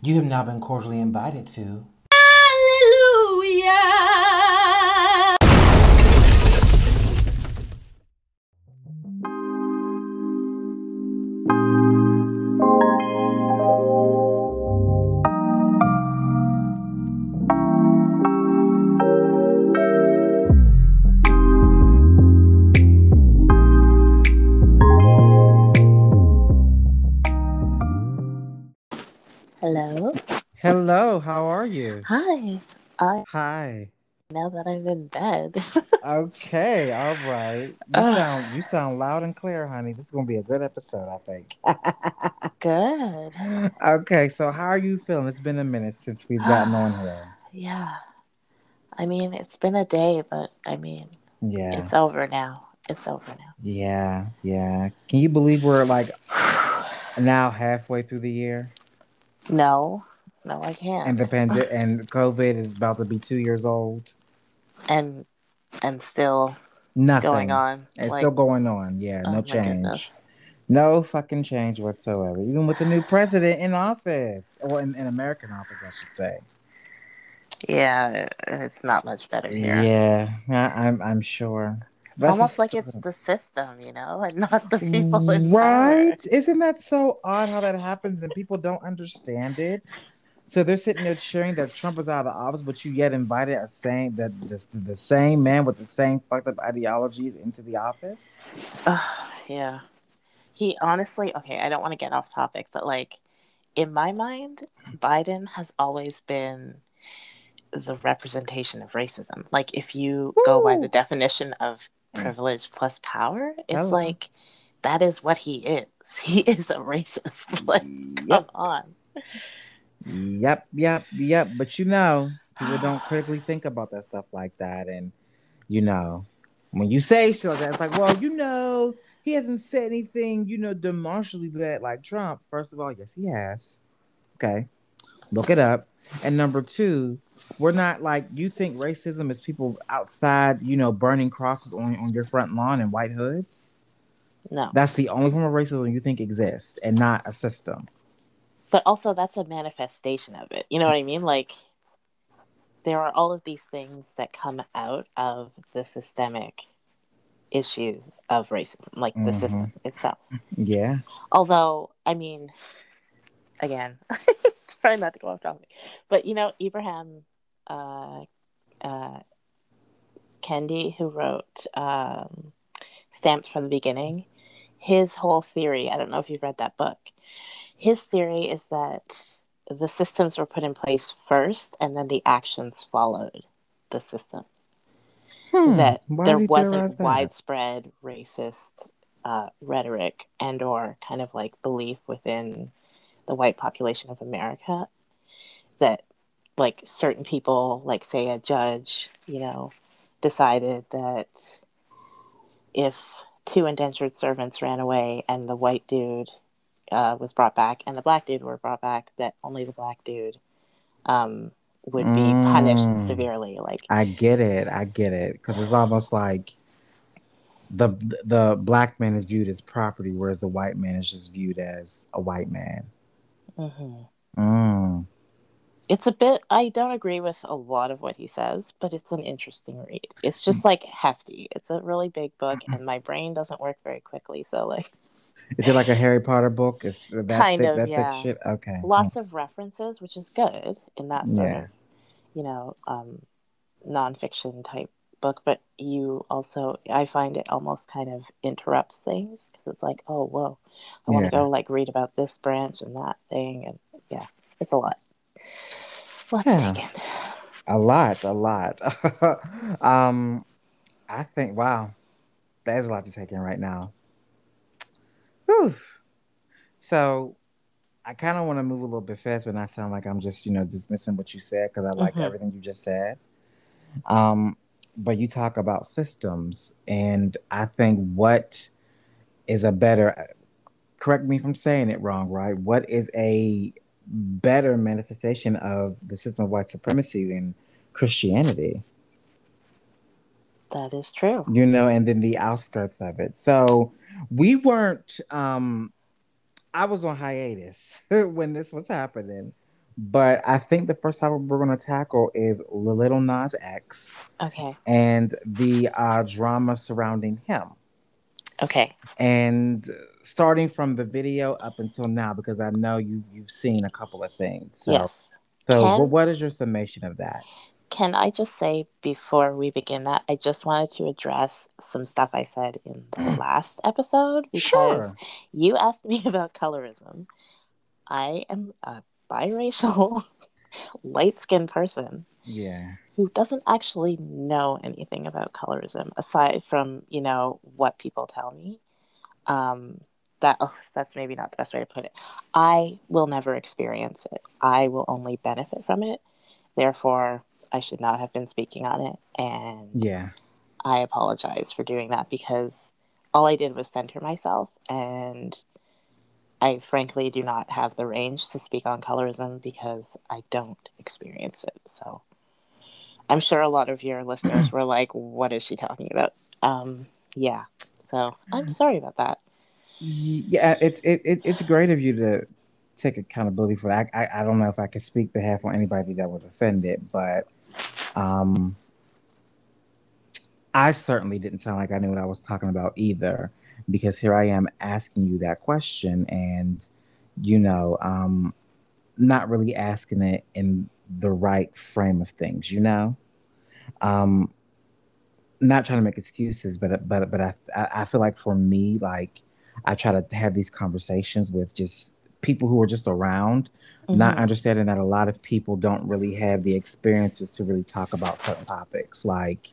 You have now been cordially invited to. Hallelujah. You? Hi. I Hi. now that I'm in bed. Okay, all right. You sound you sound loud and clear, honey. This is gonna be a good episode, I think. Good. okay, so how are you feeling? It's been a minute since we've gotten on here. Yeah. I mean, it's been a day, but I mean, Yeah. it's over now. It's over now. Yeah, yeah. Can you believe we're like now halfway through the year? No, no, I can't. And the pandemic and COVID is about to be two years old. and and still Nothing going on. It's like, still going on. Yeah, oh no change. goodness. No fucking change whatsoever. Even with the new president in office. Or in, in American office, I should say. Yeah, it's not much better here. Yeah, I, I'm I'm sure. It's almost like it's the system, you know, and not the people in right. power. Isn't that so odd how that happens and people don't understand it? So they're sitting there cheering that Trump is out of the office, but you yet invited a same that the, the same man with the same fucked up ideologies into the office. Ugh, yeah. He honestly, okay, I don't want to get off topic, but like in my mind, Biden has always been the representation of racism. Like if you go by the definition of privilege plus power, it's Hello. like that is what he is. He is a racist. like come on. Yep, yep, yep. But you know, people don't critically think about that stuff like that, and you know, when you say shit like that, it's like, well, you know, he hasn't said anything, you know, demonstrably bad like Trump. First of all, yes, he has. Okay, look it up. And number two, we're not like you think racism is people outside, you know, burning crosses on, on your front lawn in white hoods. No. That's the only form of racism you think exists, and not a system. But also that's a manifestation of it. You know what I mean? Like there are all of these things that come out of the systemic issues of racism, like the Mhm. system itself. Yeah. Although, I mean, again, try not to go off topic, but you know, Ibrahim uh, uh, Kendi, who wrote um, Stamped from the Beginning, his whole theory, I don't know if you've read that book, his theory is that the systems were put in place first and then the actions followed the system Hmm, that why there wasn't that? widespread racist uh, rhetoric and or kind of like belief within the white population of America that like certain people, like say a judge, you know, decided that if two indentured servants ran away and the white dude uh, was brought back and the black dude were brought back, that only the black dude um, would be punished Mm. severely. Like I get it. I get it. Because it's almost like the the black man is viewed as property, whereas the white man is just viewed as a white man. mhm. Mm. It's a bit. I don't agree with a lot of what he says, but it's an interesting read. It's just like hefty. It's a really big book, and my brain doesn't work very quickly. So like Is it like a Harry Potter book? Is that Kind thick, of, that yeah. thick shit? Okay. lots of references, which is good in that sort Yeah. of you know um, nonfiction type book. But you also, I find it almost kind of interrupts things because it's like, oh whoa, I want to Yeah. go like read about this branch and that thing, and yeah, it's a lot. Let's Yeah. take it. A lot, a lot. um, I think wow, that is a lot to take in right now. Whew. So, I kind of want to move a little bit fast, but not sound like I'm just you know dismissing what you said because I like Mhm. everything you just said. Um, but you talk about systems, and I think what is a better. Correct me if I'm saying it wrong, right? What is a better manifestation of the system of white supremacy than Christianity, That is true. you know, and then the outskirts of it. So we weren't, um, I was on hiatus when this was happening. but I think the first topic we're going to tackle is Lil Nas X Okay. and the uh, drama surrounding him. Okay. And starting from the video up until now, because I know you've you've seen a couple of things. So, yes. so Can- what- is your summation of that? Can I just say before we begin that, I just wanted to address some stuff I said in the last episode because Sure. you asked me about colorism. I am a biracial, light skinned person Yeah. who doesn't actually know anything about colorism aside from, you know, what people tell me. Um, that oh, that's maybe not the best way to put it. I will never experience it. I will only benefit from it. Therefore, I should not have been speaking on it and Yeah. I apologize for doing that because all I did was center myself, and I frankly do not have the range to speak on colorism because I don't experience it. So I'm sure a lot of your listeners were like, "What is she talking about?" Um, yeah. So I'm sorry about that. Yeah, it's it, it it's great of you to take accountability for that. I, I I don't know if I can speak behalf on anybody that was offended, but um I certainly didn't sound like I knew what I was talking about either, because here I am asking you that question and you know, um not really asking it in the right frame of things, you know? Um not trying to make excuses, but but but I I I feel like for me, like I try to have these conversations with just people who are just around, not Mhm. understanding that a lot of people don't really have the experiences to really talk about certain topics. Like,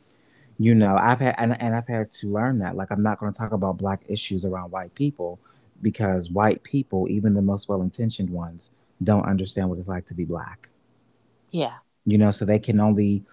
you know, I've had and, and I've had to learn that. Like, I'm not going to talk about black issues around white people because white people, even the most well-intentioned ones, don't understand what it's like to be black Yeah. you know, so they can only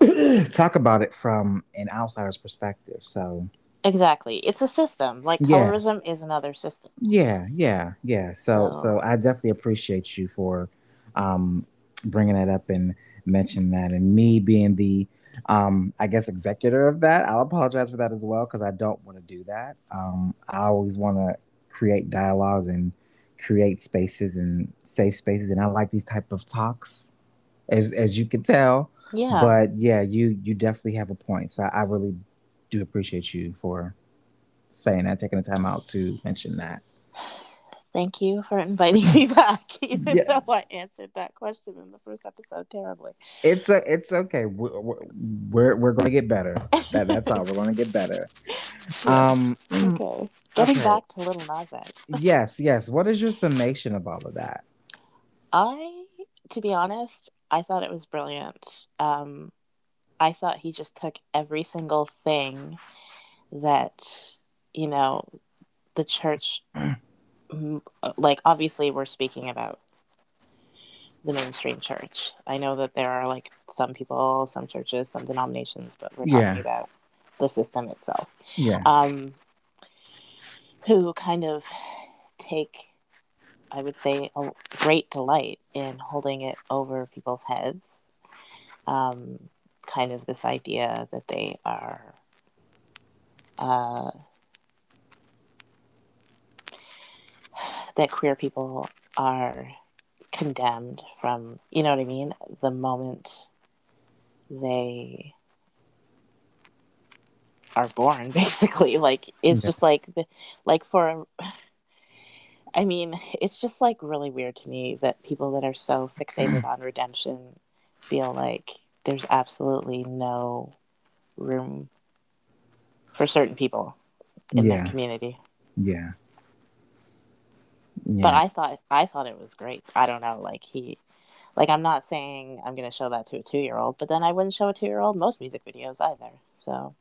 talk about it from an outsider's perspective. So, Exactly. It's a system. Like Yeah. colorism is another system. yeah, yeah, yeah. So, So- so I definitely appreciate you for um, bringing that up and mentioning that, and me being the, um, I guess, executor of that. I'll apologize for that as well because I don't want to do that. Um, I always want to create dialogues and create spaces and safe spaces, and I like these type of talks, as as you can tell. Yeah. but yeah you you definitely have a point so i really do appreciate you for saying that taking the time out to mention that Thank you for inviting me back, even Yeah. though I answered that question in the first episode terribly. it's a it's okay we're we're, we're gonna get better that, that's all we're gonna get better um Okay. Getting Okay. back to Lil Nas X. yes yes what is your summation of all of that I, to be honest, I thought it was brilliant. Um, I thought he just took every single thing that, you know, the church, like, obviously, we're speaking about the mainstream church. I know that there are, like, some people, some churches, some denominations, but we're talking Yeah. about the system itself. yeah um, who kind of take, I would say, a great delight in holding it over people's heads. Um, kind of this idea that they are. Uh, that queer people are condemned from, you know what I mean? The moment they are born basically like it's Yeah. just like the, like for i mean it's just like really weird to me that people that are so fixated on redemption feel like there's absolutely no room for certain people in Yeah. their community. Yeah. Yeah. But i thought i thought it was great. I don't know like he like i'm not saying i'm going to show that to a two year old but then i wouldn't show a two year old most music videos either. So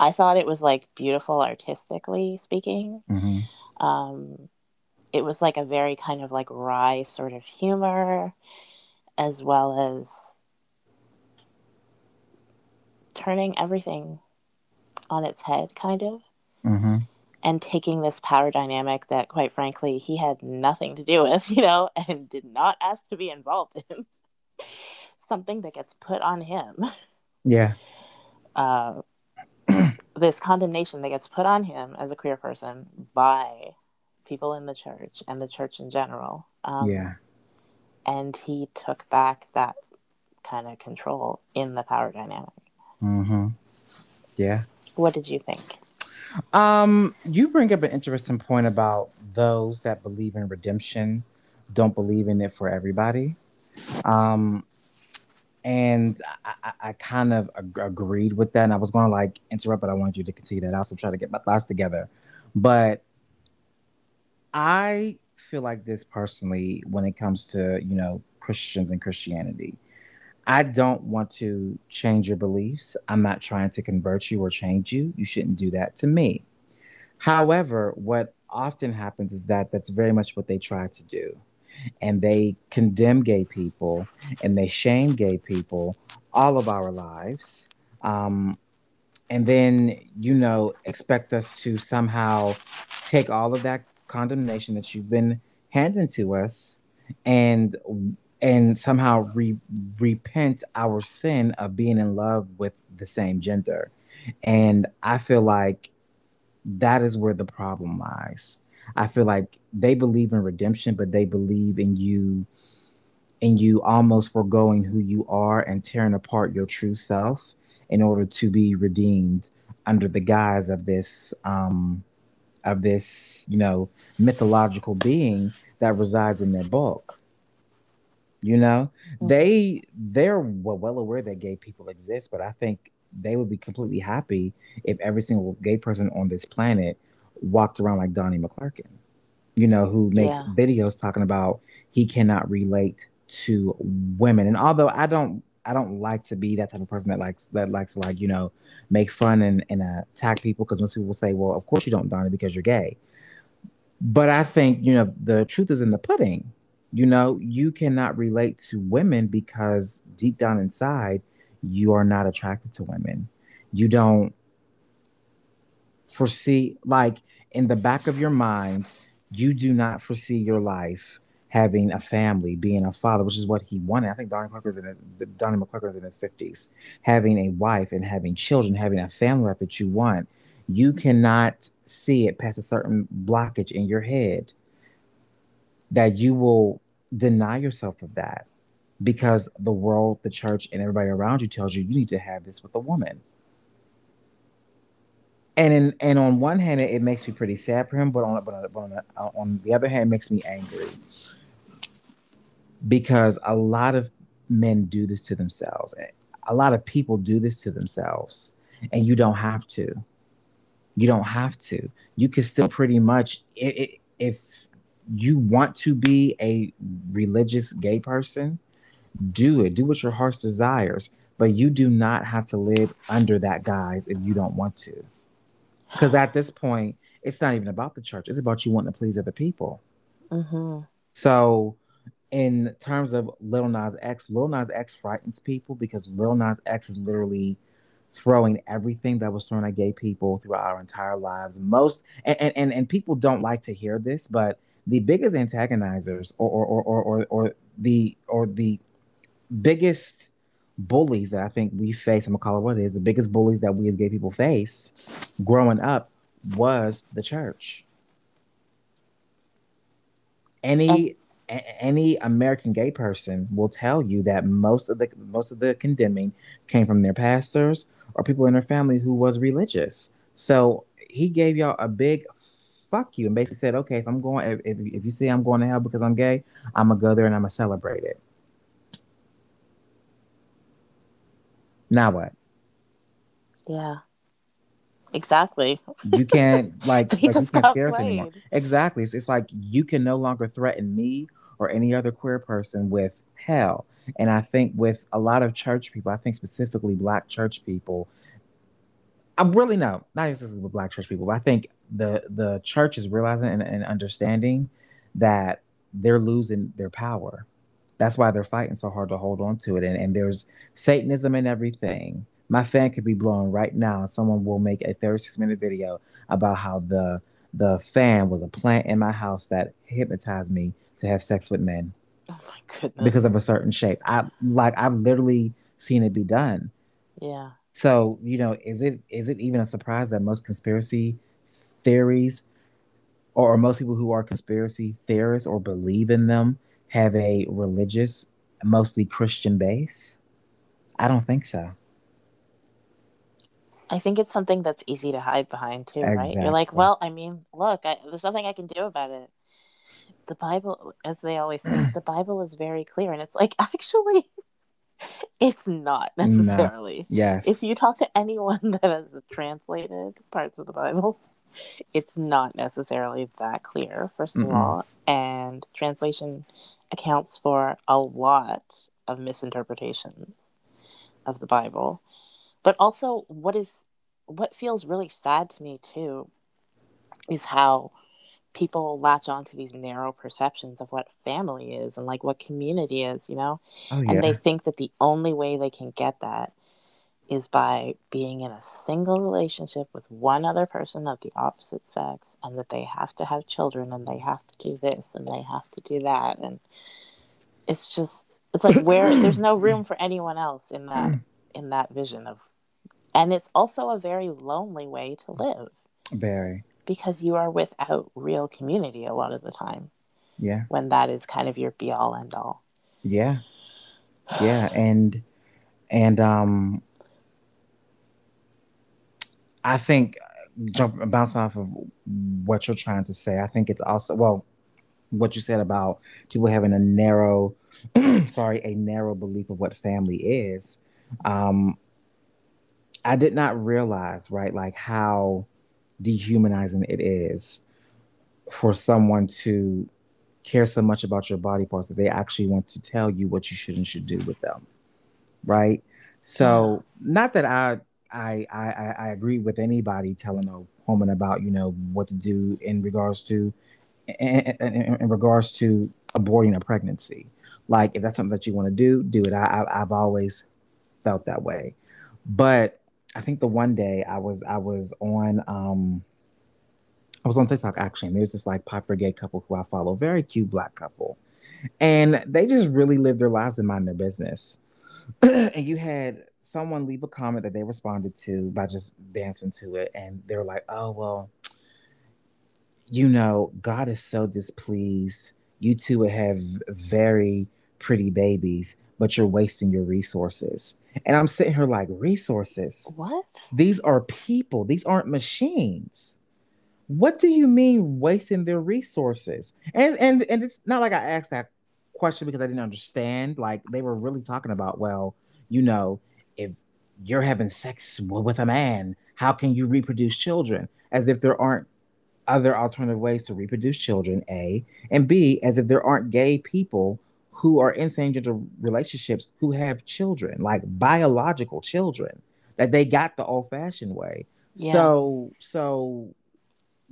i thought it was like beautiful artistically speaking. Mhm. um it was like a very kind of like wry sort of humor as well as turning everything on its head kind of Mhm. and taking this power dynamic that quite frankly he had nothing to do with you know and did not ask to be involved in something that gets put on him yeah uh, this condemnation that gets put on him as a queer person by people in the church and the church in general um, yeah and he took back that kind of control in the power dynamic. Mm-hmm. Yeah. What did you think? Um, you bring up an interesting point about those that believe in redemption don't believe in it for everybody. Um, and I, I, kind of ag- agreed with that. And I was going to like interrupt, but I wanted you to continue that. I also try to get my thoughts together. But I feel like this personally when it comes to, you know, Christians and Christianity. I don't want to change your beliefs. I'm not trying to convert you or change you. You shouldn't do that to me. However, what often happens is that that's very much what they try to do. And they condemn gay people and they shame gay people all of our lives. Um, and then, you know, expect us to somehow take all of that condemnation that you've been handing to us and and somehow re- repent our sin of being in love with the same gender. And I feel like that is where the problem lies. I feel like they believe in redemption, but they believe in you in you almost foregoing who you are and tearing apart your true self in order to be redeemed under the guise of this um of this, you know, mythological being that resides in their bulk. You know, mm-hmm. they they're well, well aware that gay people exist, but I think they would be completely happy if every single gay person on this planet walked around like Donnie McClurkin, you know, who makes yeah. videos talking about he cannot relate to women. And although I don't I don't like to be that type of person that likes that likes to like, you know, make fun and, and attack people because most people will say, Well, of course you don't, Donnie, because you're gay. But I think, you know, the truth is in the pudding. You know, you cannot relate to women because deep down inside, you are not attracted to women. You don't foresee, like in the back of your mind, you do not foresee your life having a family, being a father, which is what he wanted. I think Donnie McClurkin's in it, Donnie in his fifties, having a wife and having children, having a family life that you want. You cannot see it past a certain blockage in your head that you will deny yourself of that because the world, the church, and everybody around you tells you you need to have this with a woman. And in, and on one hand, it, it makes me pretty sad for him, but on but on, but on, the, uh, on the other hand, it makes me angry because a lot of men do this to themselves. A lot of people do this to themselves, and you don't have to. You don't have to. You can still pretty much if you want to be a religious gay person, do it. Do what your heart desires. But you do not have to live under that guise if you don't want to. Because at this point, it's not even about the church. It's about you wanting to please other people. Mm-hmm. So, in terms of Lil Nas X, Lil Nas X frightens people because Lil Nas X is literally throwing everything that was thrown at gay people throughout our entire lives. Most and and, and people don't like to hear this, but the biggest antagonizers or or or or, or the or the biggest bullies that I think we face, I'm gonna call it what it is, the biggest bullies that we as gay people face growing up was the church. Any oh. any American gay person will tell you that most of the most of the condemning came from their pastors or people in their family who was religious. So he gave y'all a big fuck you and basically said, okay, if I'm going, if, if, if you say I'm going to hell because I'm gay, I'm gonna go there and I'm gonna celebrate it. Now what? Yeah. Exactly. You can't like, like you can't scare us anymore. Exactly. It's, it's like you can no longer threaten me or any other queer person with hell. And I think with a lot of church people, I think specifically black church people, I'm really no, not necessarily with black church people, but I think the the church is realizing and, and understanding that they're losing their power. That's why they're fighting so hard to hold on to it. And, and there's Satanism and everything. My fan could be blown right now. Someone will make a 36 minute video about how the the fan was a plant in my house that hypnotized me to have sex with men. Oh my goodness. Because of a certain shape. I like I've literally seen it be done. Yeah. So, you know, is it is it even a surprise that most conspiracy theories or most people who are conspiracy theorists or believe in them have a religious, mostly Christian base? I don't think so. I think it's something that's easy to hide behind too, right? You're like, well, I mean, look, I, there's nothing I can do about it. The Bible, as they always say, the Bible is very clear, and it's like actually, it's not No. necessarily. Yes. If you talk to anyone that has translated parts of the Bible, it's not necessarily that clear, first of Mm-mm. all. And translation accounts for a lot of misinterpretations of the Bible. But also what is what feels really sad to me too is how people latch on to these narrow perceptions of what family is and like what community is, you know? oh yeah. and they think that the only way they can get that is by being in a single relationship with one other person of the opposite sex and that they have to have children and they have to do this and they have to do that and it's just it's like where there's no room for anyone else in that in that vision of and it's also a very lonely way to live Very. Because you are without real community a lot of the time Yeah. when that is kind of your be all end all Yeah. Yeah. And and um I think jump bouncing off of what you're trying to say, I think it's also well what you said about people having a narrow sorry, a narrow belief of what family is. Um I did not realize, right, like how dehumanizing it is for someone to care so much about your body parts that they actually want to tell you what you should and should do with them right? So not that I, I i i i agree with anybody telling a woman about you know what to do in regards to in, in, in regards to aborting a pregnancy. Like if that's something that you want to do do it. I, I i've always felt that way. But i think the one day i was i was on um I was on TikTok actually, and there's this like popular gay couple who I follow, very cute black couple, and they just really live their lives and mind their business. and you had someone leave a comment that they responded to by just dancing to it, and they were like, "Oh well, you know, God is so displeased. You two would have very pretty babies, but you're wasting your resources." And I'm sitting here like, resources? what These are people. These aren't machines. What do you mean wasting their resources? And and and it's not like I asked that question because I didn't understand. Like they were really talking about, well, you know, if you're having sex with a man, how can you reproduce children? As if there aren't other alternative ways to reproduce children, A, and B, as if there aren't gay people who are in same gender relationships who have children, like biological children, that they got the old fashioned way. Yeah. So, so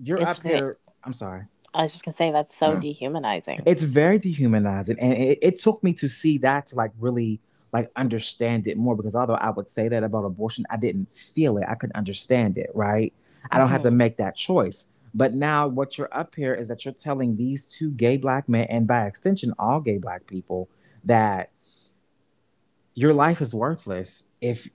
you're It's up very- here. I'm sorry. I was just gonna say that's so Yeah. dehumanizing. It's very dehumanizing, and it, it took me to see that to like really like understand it more. Because although I would say that about abortion, I didn't feel it. I couldn't understand it. Right? I don't have to mm-hmm. make that choice. But now, what you're up here is that you're telling these two gay black men, and by extension, all gay black people, that your life is worthless if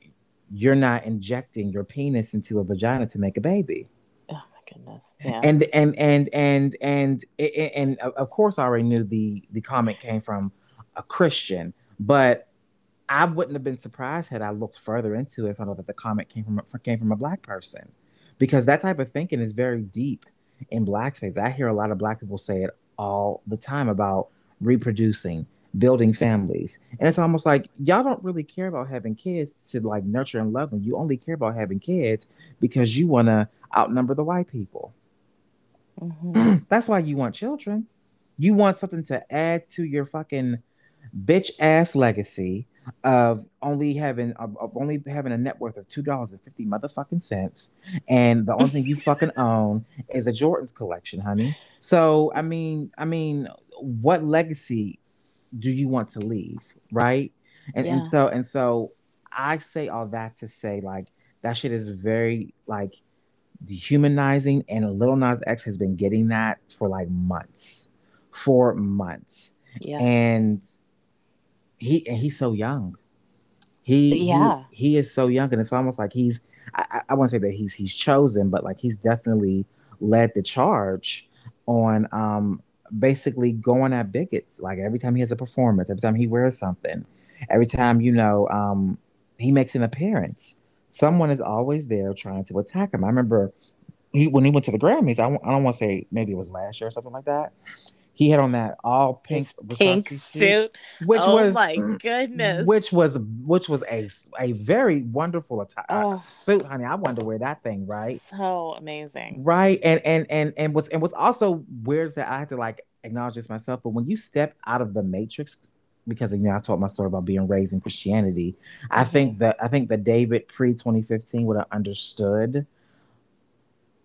you're not injecting your penis into a vagina to make a baby oh my goodness. Yeah. and and and and and and, and of course I already knew the the comment came from a Christian, but I wouldn't have been surprised had I looked further into it if I know that the comment came from came from a black person, because that type of thinking is very deep in black space. I hear a lot of black people say it all the time about reproducing, building families, and it's almost like y'all don't really care about having kids to like nurture and love them. You only care about having kids because you want to outnumber the white people. Mhm. That's why you want children. You want something to add to your fucking bitch ass legacy of only having of, of only having a net worth of two dollars and fifty motherfucking cents, and the only thing you fucking own is a Jordan's collection, honey. So I mean, I mean, what legacy do you want to leave, right? And and so and so, I say all that to say like that shit is very like dehumanizing and Lil Nas X has been getting that for like months, for months, Yeah. and he and he's so young. He he- Yeah. he, is so young, and it's almost like he's I, I- to say that he's he's chosen, but like he's definitely led the charge on um basically going at bigots. Like every time he has a performance, every time he wears something, every time you know um, he makes an appearance, someone is always there trying to attack him. I remember he when he went to the Grammys. I, I don't want to say maybe it was last year or something like that. He had on that all pink pink Versace suit. which oh was my goodness. which was which was a a very wonderful attire Oh. Uh, suit, honey. I wanted to wear that thing, right? So amazing. Right, and and and and was and was also weird that I had to like acknowledge this myself. But when you step out of the matrix, because you know I told my story about being raised in Christianity, I think mm-hmm. that I think that David pre twenty fifteen would have understood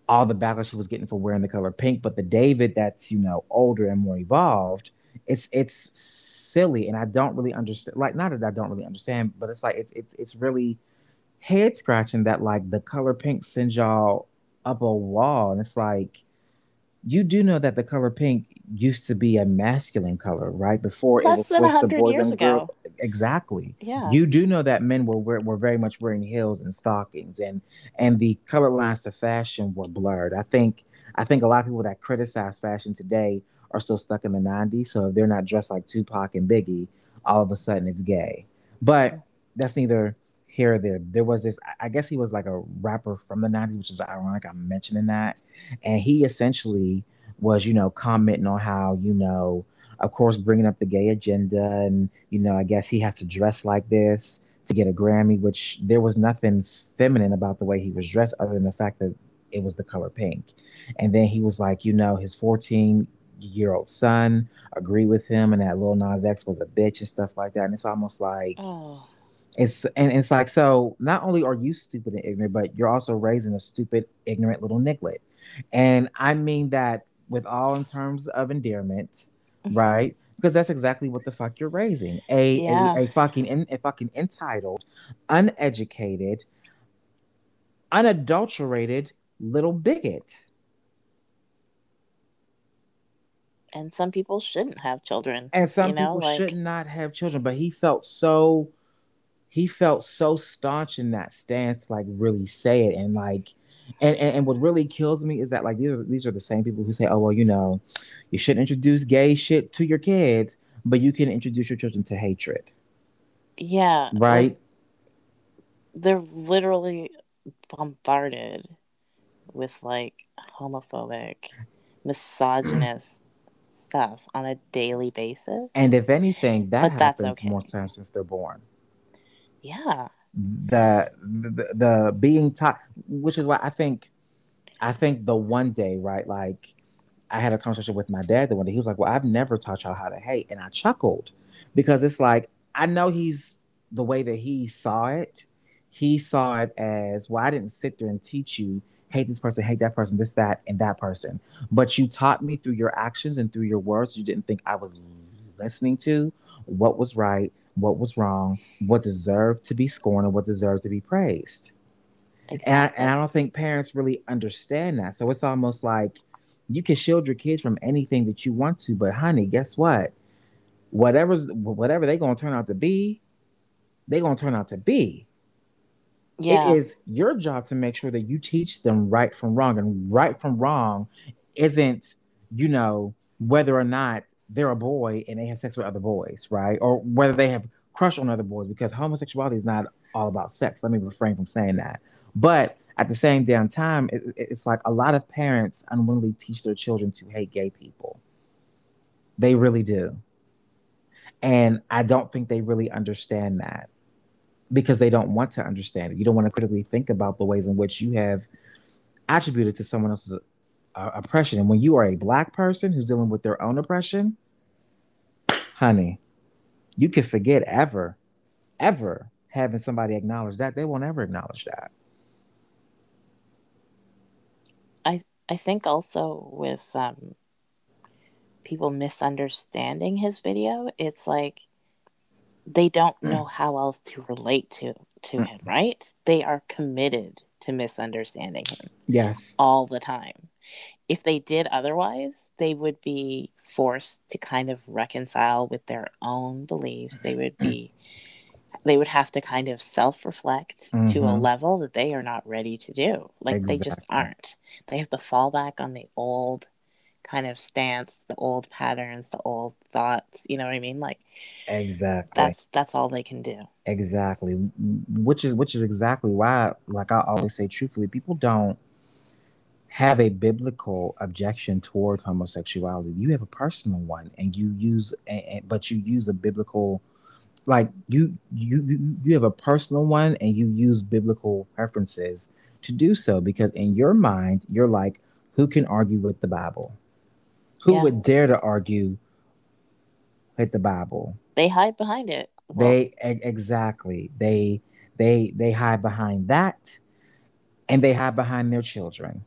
all the backlash she was getting for wearing the color pink. But the David that's you know older and more evolved, it's it's silly, and I don't really understand. Like not that I don't really understand, but it's like it's it's it's really head scratching that like the color pink sends y'all up a wall, and it's like you do know that the color pink used to be a masculine color, right? Before it was than supposed to boys years and girls. ago. Exactly. Yeah. You do know that men were were were very much wearing heels and stockings, and and the color lines to fashion were blurred. I think I think a lot of people that criticize fashion today are still stuck in the '90s. So if they're not dressed like Tupac and Biggie, all of a sudden it's gay. But that's neither here or there. There was this. I guess he was like a rapper from the '90s, which is ironic. I'm mentioning that, and he essentially was, you know, commenting on how you know of course, bringing up the gay agenda, and you know, I guess he has to dress like this to get a Grammy, which there was nothing feminine about the way he was dressed, other than the fact that it was the color pink. And then he was like, you know, his 14 year old son agreed with him, and that Lil Nas X was a bitch and stuff like that. And it's almost like Oh. It's and it's like so. Not only are you stupid and ignorant, but you're also raising a stupid, ignorant little nicklet. And I mean that with all in terms of endearment mm-hmm. right? Because that's exactly what the fuck you're raising a Yeah. a, a fucking in, a fucking entitled, uneducated, unadulterated little bigot. And some people shouldn't have children. And some you know, people like- should not have children, but he felt so he felt so staunch in that stance to like really say it and like and, and, and what really kills me is that like these are these are the same people who say, oh well, you know, you shouldn't introduce gay shit to your kids, but you can introduce your children to hatred. Yeah. Right? they're literally bombarded with like homophobic, misogynist stuff on a daily basis. And if anything, that But that's happens okay. more times since they're born. Yeah. The the, the being taught, which is why I think, I think the one day, right? Like, I had a conversation with my dad the one day. He was like, "Well, I've never taught y'all how to hate," and I chuckled because it's like I know he's the way that he saw it. He saw it as, "Well, I didn't sit there and teach you." Hate this person, hate that person, this, that, and that person. But you taught me through your actions and through your words. You didn't think I was listening to what was right, what was wrong, what deserved to be scorned, and what deserved to be praised. And I, and I don't think parents really understand that. So it's almost like you can shield your kids from anything that you want to, but honey, guess what? Whatever's whatever they're gonna turn out to be, they're gonna turn out to be. yeah. It is your job to make sure that you teach them right from wrong. And right from wrong isn't, you know, whether or not they're a boy and they have sex with other boys, right? Or whether they have crush on other boys, because homosexuality is not all about sex. Let me refrain from saying that. But at the same damn time, it, it- it's like a lot of parents unwillingly teach their children to hate gay people. They really do. And I don't think they really understand that because they don't want to understand it. You don't want to critically think about the ways in which you have attributed to someone else's uh, oppression. And when you are a black person who's dealing with their own oppression, honey, you can forget ever, ever having somebody acknowledge that. They won't ever acknowledge that. I I think also with um, people misunderstanding his video, it's like they don't know how else to relate to to him, right? They are committed to misunderstanding him Yes. all the time. If they did otherwise, they would be forced to kind of reconcile with their own beliefs. They would be they would have to kind of self-reflect to a Mhm. level that they are not ready to do. Like they just aren't. They have to fall back on the old kind of stance, the old patterns, the old thoughts. You know what I mean? Like exactly. that's that's all they can do. Exactly. Which is which is exactly why, like I always say, truthfully, people don't have a biblical objection towards homosexuality. You have a personal one, and you use, but you use a biblical, like you you you have a personal one, and you use biblical references to do so because in your mind, you're like, who can argue with the Bible? Who Yeah. would dare to argue with the Bible? They hide behind it. They exactly they they they hide behind that and they hide behind their children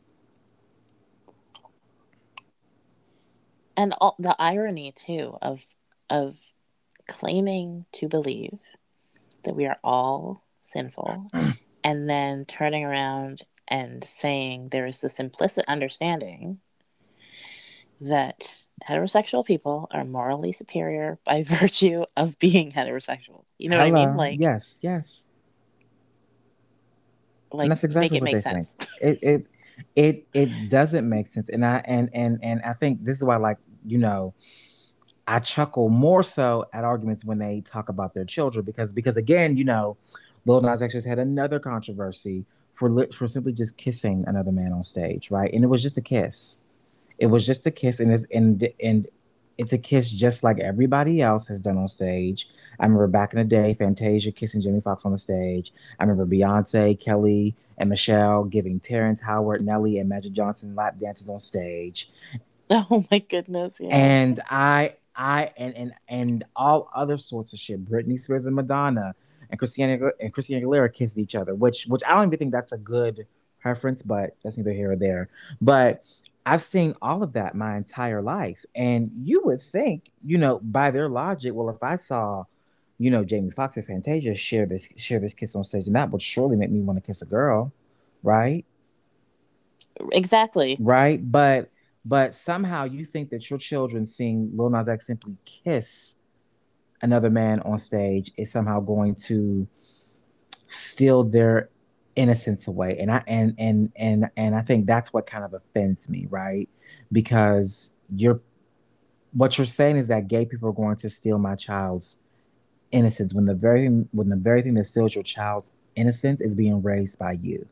and all, the irony too of of claiming to believe that we are all sinful and then turning around and saying there is this implicit understanding that heterosexual people are morally superior by virtue of being heterosexual. You know what i mean? Like yes yes. Like that's exactly what make they sense. It it it it doesn't make sense. And i and and and i think this is why like you know i chuckle more so at arguments when they talk about their children because because again you know Lil Nas X just had another controversy for for simply just kissing another man on stage, right? And it was just a kiss. It was just a kiss, and it's and and it's a kiss just like everybody else has done on stage. I remember back in the day, Fantasia kissing Jimmy Foxx on the stage. I remember Beyonce, Kelly, and Michelle giving Terrence Howard, Nelly, and Magic Johnson lap dances on stage. oh my goodness yeah And I, I, and and and all other sorts of shit. Britney Spears and Madonna and Christina and Christina Aguilera kissed each other, which which I don't even think that's a good preference, but that's neither here or there. But I've seen all of that my entire life, and you would think, you know, by their logic, well, if I saw, you know, Jamie Foxx and Fantasia share this share this kiss on stage, and that would surely make me want to kiss a girl, right? exactly right? But but somehow you think that your children seeing Lil Nas X simply kiss another man on stage is somehow going to steal their innocence away, and I and and and and I think that's what kind of offends me, right? Because you're what you're saying is that gay people are going to steal my child's innocence when the very when the very thing that steals your child's innocence is being raised by you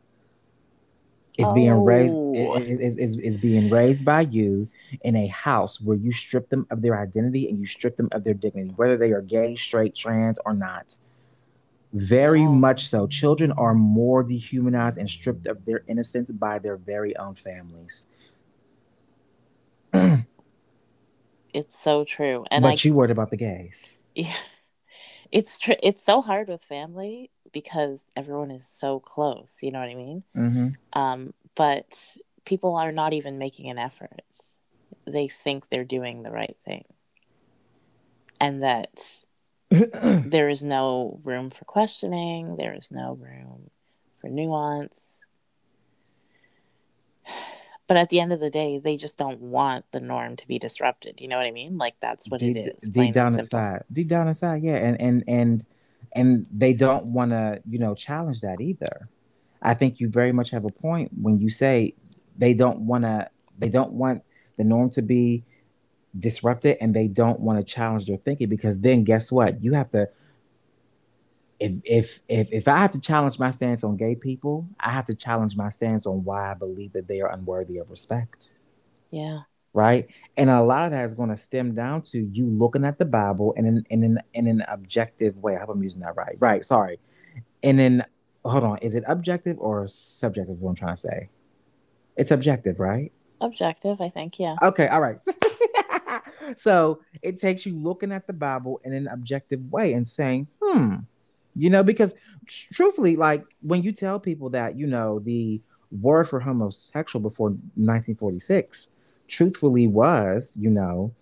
is being raised Oh. is, is, is, being raised by you in a house where you strip them of their identity and you strip them of their dignity whether they are gay straight trans or not very Wow. much so children are more dehumanized and stripped of their innocence by their very own families it's so true and but i you worried about the gays Yeah. It's tr- it's so hard with family because everyone is so close, you know what I mean? hmm Um, but people are not even making an effort. They think they're doing the right thing. And that there is no room for questioning, there is no room for nuance. But at the end of the day, they just don't want the norm to be disrupted. You know what I mean? Like that's what deep, it is. deep down inside deep down inside yeah and and and and they don't want to you know challenge that either. I think you very much have a point when you say they don't want to they don't want the norm to be disrupted and they don't want to challenge their thinking because then guess what? You have to if if if if i have to challenge my stance on gay people i have to challenge my stance on why i believe that they are unworthy of respect. Yeah. Right? And a lot of that is going to stem down to you looking at the Bible in an in an in an objective way. I hope I'm using that right. Right. Sorry. And then hold on, is it objective or subjective? What I'm trying to say, it's objective, right? Objective, I think, yeah. Okay. All right. so it takes you looking at the Bible in an objective way and saying, hmm, you know, because truthfully, like when you tell people that, you know, the word for homosexual before 1946 truthfully was, you know,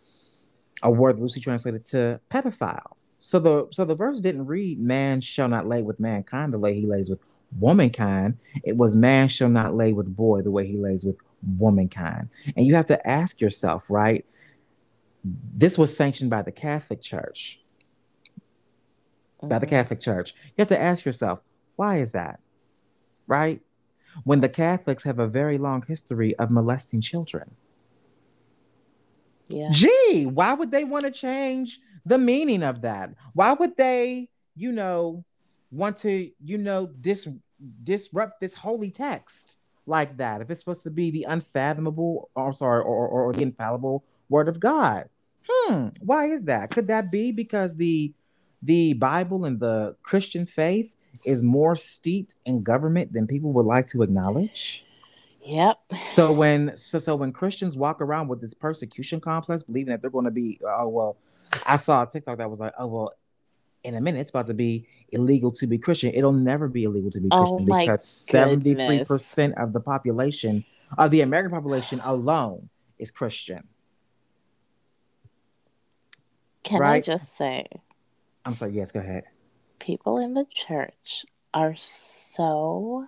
a word loosely translated to pedophile. So the so the verse didn't read man shall not lay with mankind the way he lays with womankind. It was man shall not lay with boy the way he lays with womankind. And you have to ask yourself, right? This was sanctioned by the Catholic Church. By the Mhm. Catholic Church. You have to ask yourself, why is that? Right? When the Catholics have a very long history of molesting children. Yeah. Gee, why would they want to change the meaning of that? Why would they, you know, want to, you know, dis- disrupt this holy text like that if it's supposed to be the unfathomable, or sorry, or, or, or the infallible word of God? Hmm, why is that? Could that be because the the Bible and the Christian faith is more steeped in government than people would like to acknowledge? Yep. So when so so when Christians walk around with this persecution complex, believing that they're going to be oh well, I saw a TikTok that was like oh well, in a minute it's about to be illegal to be Christian. It'll never be illegal to be Oh Christian my because seventy three percent of the population of the American population alone is Christian. Can I just say, I'm sorry. Yes, go ahead. people in the church are so,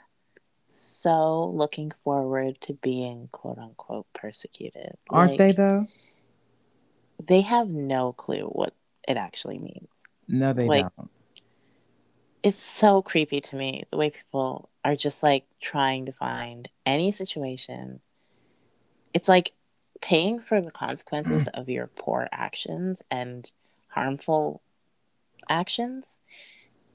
so looking forward to being quote unquote persecuted. Aren't they though? They have no clue what it actually means. No, they like- don't. It's so creepy to me the way people are just like trying to find any situation. It's like paying for the consequences of your poor actions and harmful actions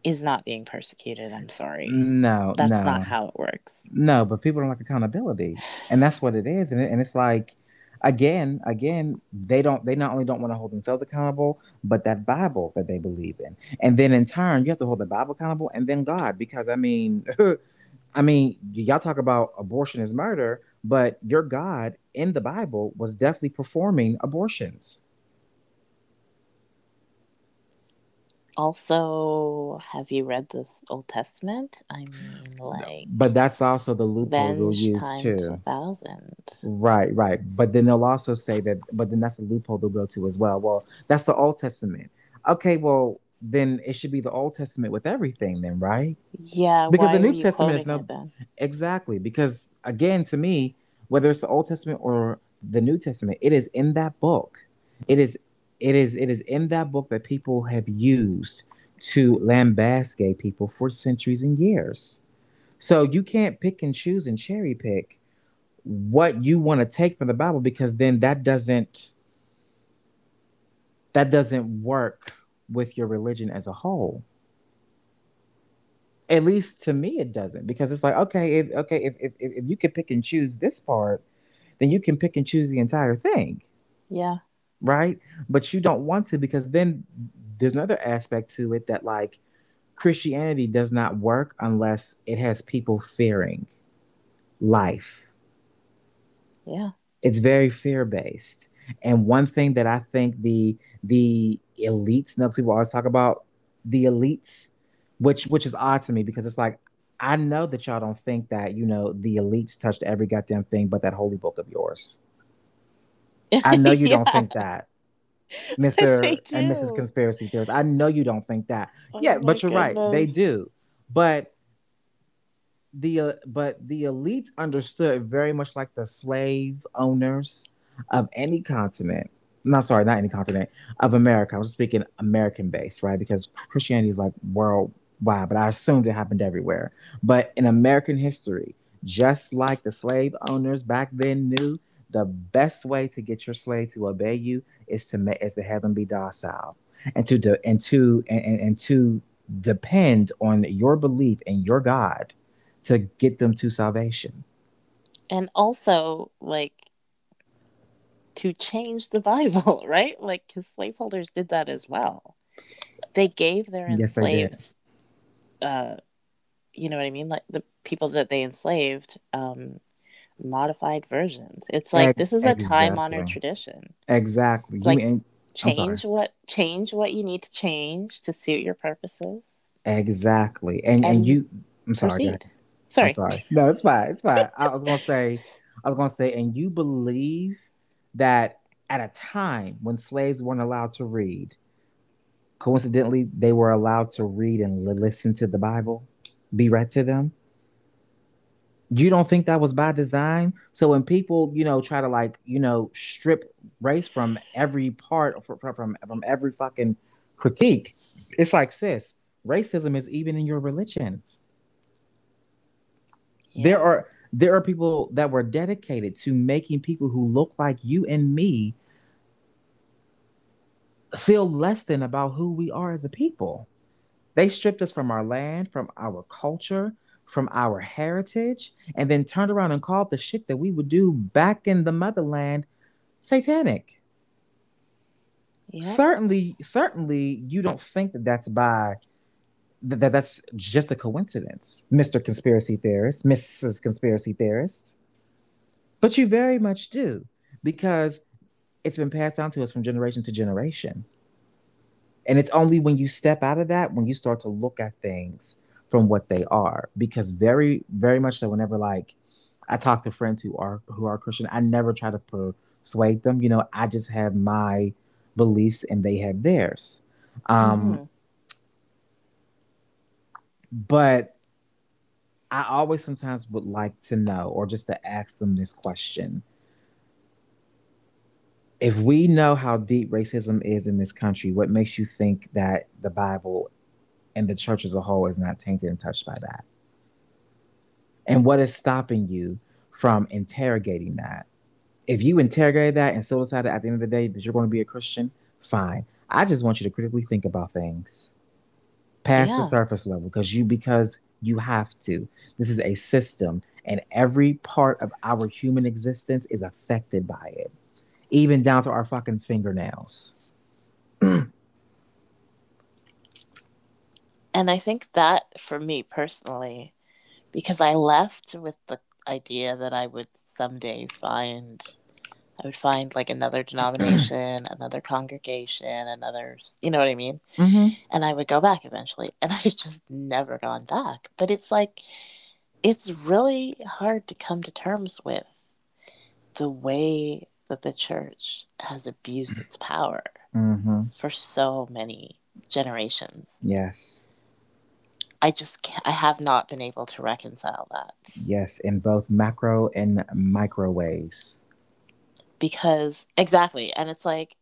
is not being persecuted. I'm sorry. No, That's no. not how it works. No, but people don't like accountability, and that's what it is. And, it, and it's like, again, again, they don't. They not only don't want to hold themselves accountable, but that Bible that they believe in, and then in turn, you have to hold the Bible accountable, and then God, because I mean, I mean, y'all talk about abortion is murder, but your God in the Bible was definitely performing abortions. Also, have you read this Old Testament? I mean, like, But that's also the loophole we'll use too. thousand. Right, right. But then they'll also say that, but then that's a loophole they'll go to as well. Well, that's the Old Testament. Okay, well, then it should be the Old Testament with everything, then, right? Yeah, Because the New Testament is no- Exactly. Because again, to me, whether it's the Old Testament or the New Testament, it is in that book. It is, it is, it is in that book that people have used to lambast gay people for centuries and years. So you can't pick and choose and cherry pick what you want to take from the Bible because then that doesn't that doesn't work with your religion as a whole. At least to me, it doesn't because it's like okay, if okay, if if, if you can pick and choose this part, then you can pick and choose the entire thing Yeah. Right? But you don't want to because then there's another aspect to it that like Christianity does not work unless it has people fearing life. Yeah. It's very fear based. And one thing that I think the the elites, now people always talk about the elites, which which is odd to me because it's like I know that y'all don't think that you know the elites touched every goddamn thing but that holy book of yours. I know you don't think that, Mr. And Mrs. Conspiracy Theorist. I know you don't think that. Oh yeah, but you're right. They do. But the uh, but the elites understood very much like the slave owners of any continent. No, sorry, not any continent of America. I was speaking American based, right? Because Christianity is like worldwide, but I assumed it happened everywhere. But in American history, just like the slave owners back then knew, the best way to get your slave to obey you is to make is to have them be docile and to de- and to and, and, and to depend on your belief in your God to get them to salvation. And also, like, to change the Bible, right? Like, because slaveholders did that as well. They gave their Yes, enslaved, uh, you know what I mean? Like, the people that they enslaved, um, modified versions. It's like this is a time honored tradition. Exactly. It's You like- mean- Change what change what you need to change to suit your purposes. exactly. And and, And you I'm sorry. go ahead. Proceed. Sorry. I'm sorry. No, it's fine. It's fine. I was gonna say, I was gonna say, and you believe that at a time when slaves weren't allowed to read, coincidentally, they were allowed to read and listen to the Bible, be read to them. You don't think that was by design? So when people, you know, try to like, you know, strip race from every part from from, from every fucking critique, it's like, sis, racism is even in your religion there are there are people that were dedicated to making people who look like you and me feel less than about who we are as a people. They stripped us from our land, from our culture, from our heritage, and then turned around and called the shit that we would do back in the motherland satanic. Yeah. Certainly, certainly, you don't think that that's by that that's just a coincidence, Mr. Conspiracy Theorist, Mrs. Conspiracy Theorist. But you very much do because it's been passed down to us from generation to generation. And it's only when you step out of that when you start to look at things from what they are. Because very, very much so, whenever like I talk to friends who are who are Christian, I never try to persuade them. You know, I just have my beliefs and they have theirs. Um, Mhm. but I always sometimes would like to know or just to ask them this question. If we know how deep racism is in this country, what makes you think that the Bible and the church as a whole is not tainted and touched by that? And what is stopping you from interrogating that? If you interrogate that and still decide at the end of the day that you're going to be a Christian, fine. I just want you to critically think about things past Yeah. the surface level because you because you have to. This is a system, and every part of our human existence is affected by it, even down to our fucking fingernails. And I think that for me personally, because I left with the idea that I would someday find, I would find like another denomination, another congregation, another, you know what I mean? And I would go back eventually. And I've just never gone back. But it's like, it's really hard to come to terms with the way that the church has abused its power Mm-hmm. for so many generations. Yes, I just can't, I have not been able to reconcile that yes, in both macro and micro ways. because exactly, and it's like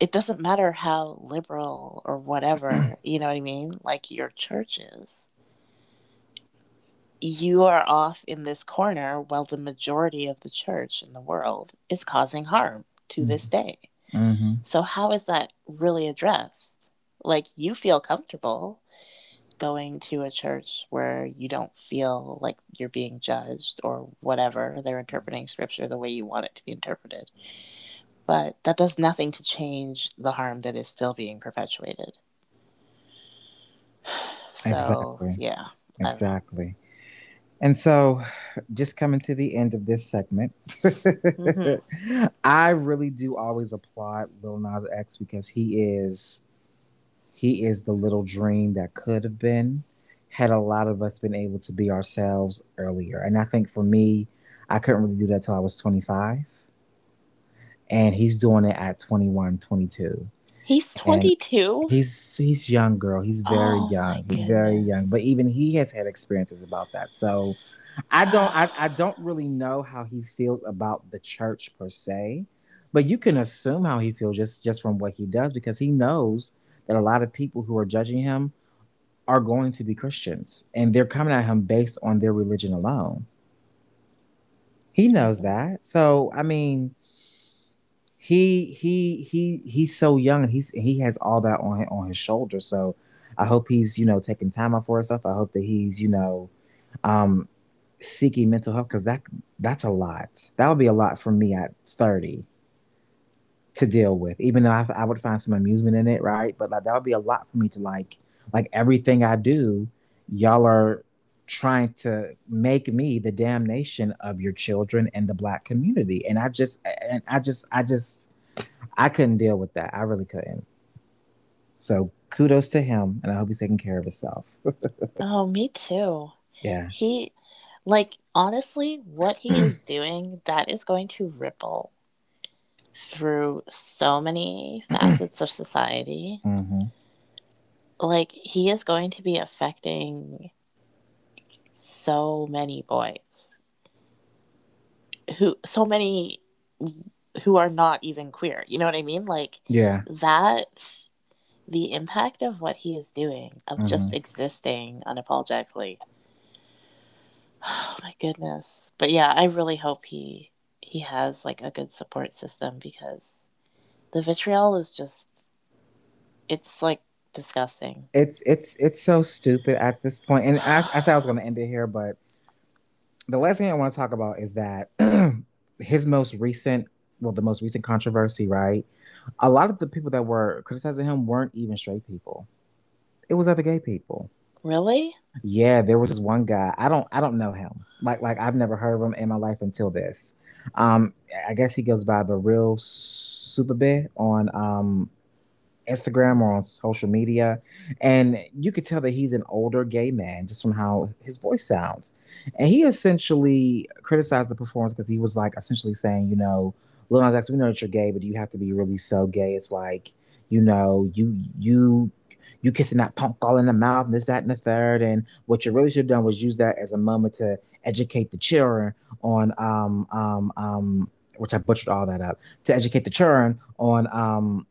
it doesn't matter how liberal or whatever, you know what I mean? Like your church is. You are off in this corner while the majority of the church in the world is causing harm to this day. Mm-hmm. So how is that really addressed? Like you feel comfortable going to a church where you don't feel like you're being judged or whatever. They're interpreting scripture the way you want it to be interpreted. But that does nothing to change the harm that is still being perpetuated. So, Exactly. yeah. Exactly. And so, just coming to the end of this segment, Mhm. I really do always applaud Lil Nas X because he is he is the little dream that could have been had a lot of us been able to be ourselves earlier. And I think for me, I couldn't really do that till I was 25. And he's doing it at 21, 22. He's 22. He's he's young, girl. He's oh very Oh, young. He's very young. But even he has had experiences about that. So I don't I, I don't really know how he feels about the church per se, but you can assume how he feels just just from what he does because he knows that a lot of people who are judging him are going to be Christians and they're coming at him based on their religion alone. He knows that. So I mean he he he he's so young and he's he has all that on on his shoulders. So I hope he's you know taking time out for himself. I hope that he's you know um seeking mental health because that that's a lot. That would be a lot for me at 30 to deal with, even though I, I would find some amusement in it, right? But like that would be a lot for me to like like everything I do, y'all are trying to make me the damnation of your children and the black community. And I just and I just I just I couldn't deal with that. I really couldn't. So kudos to him and I hope he's taking care of himself. Oh, me too. yeah. He, like, honestly, what he is doing, that is going to ripple through so many facets of society. hmm Like, he is going to be affecting so many boys who, so many who are not even queer. You know what I mean? Like, Yeah. that the impact of what he is doing of just Mhm. existing unapologetically oh my goodness but yeah i really hope he he has like a good support system because The vitriol is just it's like disgusting. It's it's it's so stupid at this point. And I, I said I was going to end it here, but the last thing I want to talk about is that his most recent, well, the most recent controversy, right? A lot of the people that were criticizing him weren't even straight people. It was other gay people. Really? Yeah, there was this one guy. I don't I don't know him. Like like I've never heard of him in my life until this. Um, I guess he goes by the real super bit on um Instagram or on social media. And you could tell that he's an older gay man just from how his voice sounds. And he essentially criticized the performance because he was like essentially saying, you know, Lil Nas X, we know that you're gay, but you have to be really so gay. It's like, you know, you you you kissing that punk all in the mouth and this, that, and the third. And what you really should have done was use that as a moment to educate the children on um um um which I butchered all that up to educate the children on um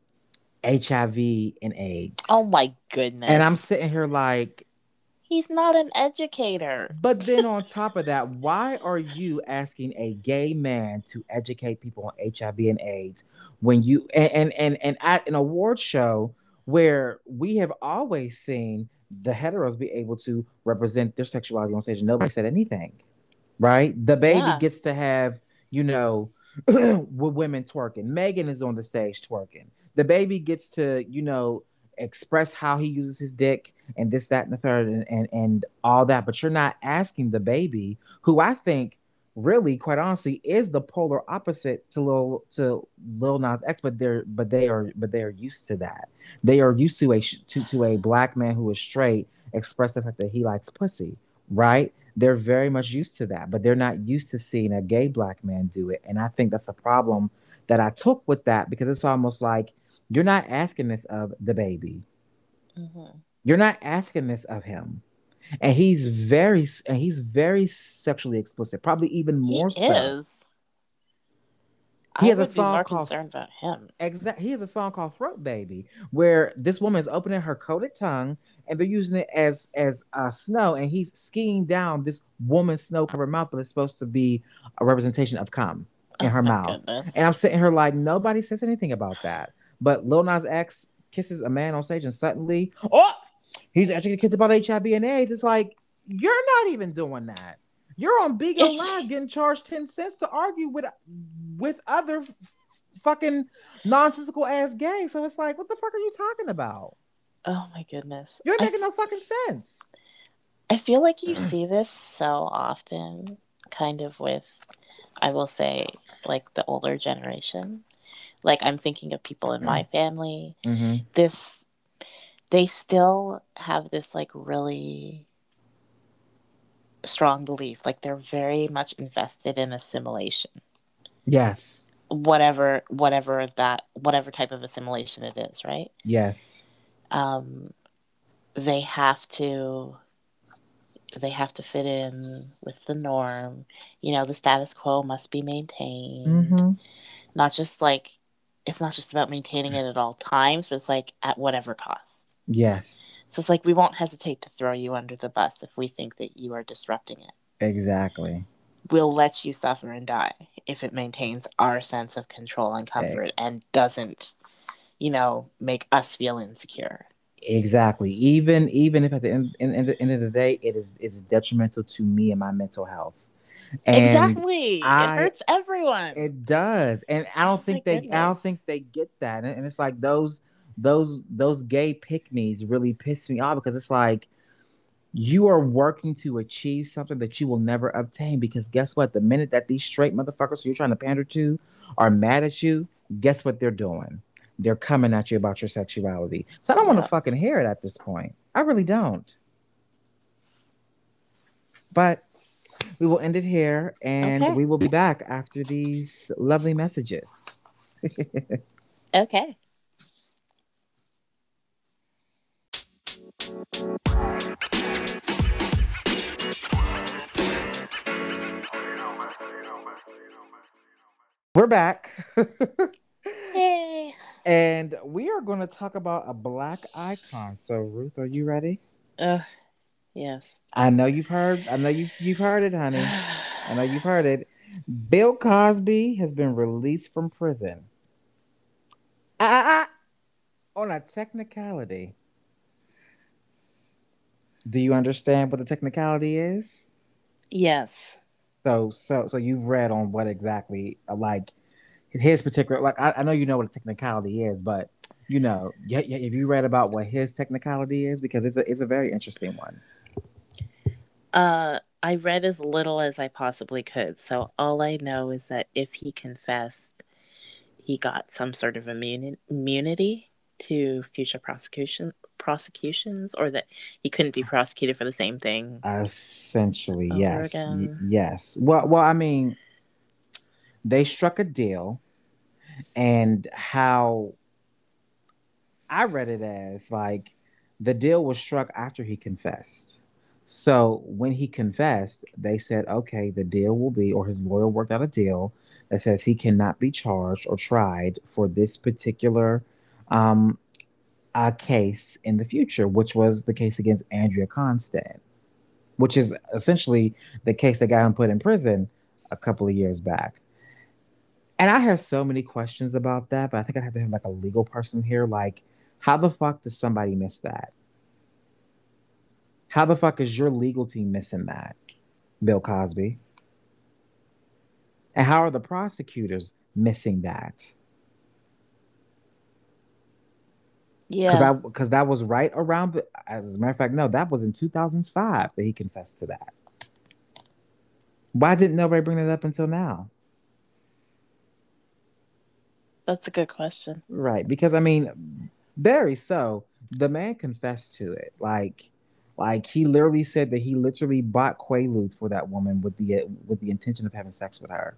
HIV and AIDS. Oh my goodness. And I'm sitting here like, he's not an educator. but then on top of that, why are you asking a gay man to educate people on HIV and AIDS when you and and and, and at an award show where we have always seen the heteros be able to represent their sexuality on stage and nobody said anything, right? The baby Yeah. gets to have, you know, with women twerking. Megan is on the stage twerking. The baby gets to, you know, express how he uses his dick and this, that, and the third, and and, and all that. But you're not asking the baby, who I think really, quite honestly, is the polar opposite to Lil to Lil Nas X, but they're but they are but they are used to that. They are used to a to, to a black man who is straight express the fact that he likes pussy, right? They're very much used to that, but they're not used to seeing a gay black man do it. And I think that's a problem that I took with that because it's almost like you're not asking this of the baby. Mhm. You're not asking this of him. And he's very and he's very sexually explicit, probably even more he so. is. He I has a song more called- concerned about him. Exact. He has a song called "Throat Baby," where this woman is opening her coated tongue, and they're using it as as uh, snow, and he's skiing down this woman's snow-covered mouth, but it's supposed to be a representation of cum in Oh her my mouth. goodness. And I'm sitting here like nobody says anything about that. But Lil Nas X kisses a man on stage, and suddenly, oh, he's educating kids about HIV and AIDS. It's like you're not even doing that. You're on Bigo Live getting charged ten cents to argue with with other fucking nonsensical ass gays. So it's like, what the fuck are you talking about? oh my goodness. You ain't I making no fucking sense. I feel like you see this so often, kind of with, I will say, like the older generation. Like I'm thinking of people in my family. Mm-hmm. This, they still have this like really strong belief. Like they're very much invested in assimilation, Yes, whatever, whatever that, whatever type of assimilation it is, right? yes, um, they have to they have to fit in with the norm you know the status quo must be maintained mm-hmm. not just like it's not just about maintaining it at all times but it's like at whatever cost yes, so it's like we won't hesitate to throw you under the bus if we think that you are disrupting it exactly. we'll let you suffer and die if it maintains our sense of control and comfort and doesn't you know make us feel insecure Exactly. Even even if at the end, in, in the end of the day, it is it is detrimental to me and my mental health. And exactly I- it hurts everyone It does, and I Oh don't my think they. I don't think they get that, and it's like those those those gay pick me's really piss me off because it's like you are working to achieve something that you will never obtain. Because guess what? The minute that these straight motherfuckers who you're trying to pander to are mad at you, guess what they're doing? They're coming at you about your sexuality. So I don't want to fucking hear it at this point. I really don't. But we will end it here and Okay. we will be back after these lovely messages. okay We're back. Yay. and we are going to talk about a black icon. So Ruth, are you ready? Ugh, yes I know you've heard I know you've you've heard it, honey. I know you've heard it. Bill Cosby has been released from prison. Ah, ah, ah. on a technicality. Do you understand what the technicality is? Yes. So, so, so you've read on what exactly, uh, like his particular, like I, I know you know what a technicality is, but you know, yeah, yeah, have you read about what his technicality is? Because it's a, it's a very interesting one. Uh, I read as little as I possibly could. So all I know is that if he confessed, he got some sort of immuni- immunity to future prosecution prosecutions, or that he couldn't be prosecuted for the same thing. Essentially, yes, y- yes. Well, well, I mean, they struck a deal, and how I read it as like the deal was struck after he confessed. So when he confessed, they said, okay, the deal will be, or his lawyer worked out a deal that says he cannot be charged or tried for this particular um, uh, case in the future, which was the case against Andrea Constand, which is essentially the case that got him put in prison a couple of years back. And I have so many questions about that, but I think I'd have to have like a legal person here. Like, how the fuck does somebody miss that? How the fuck is your legal team missing that, Bill Cosby? And how are the prosecutors missing that? Because Yeah. that, 'cause that was right around, as a matter of fact, no, that was in 2005 that he confessed to that. Why didn't nobody bring that up until now? That's a good question. Right, because I mean, very so. The man confessed to it. Like, like he literally said that he literally bought Quaaludes for that woman with the with the intention of having sex with her.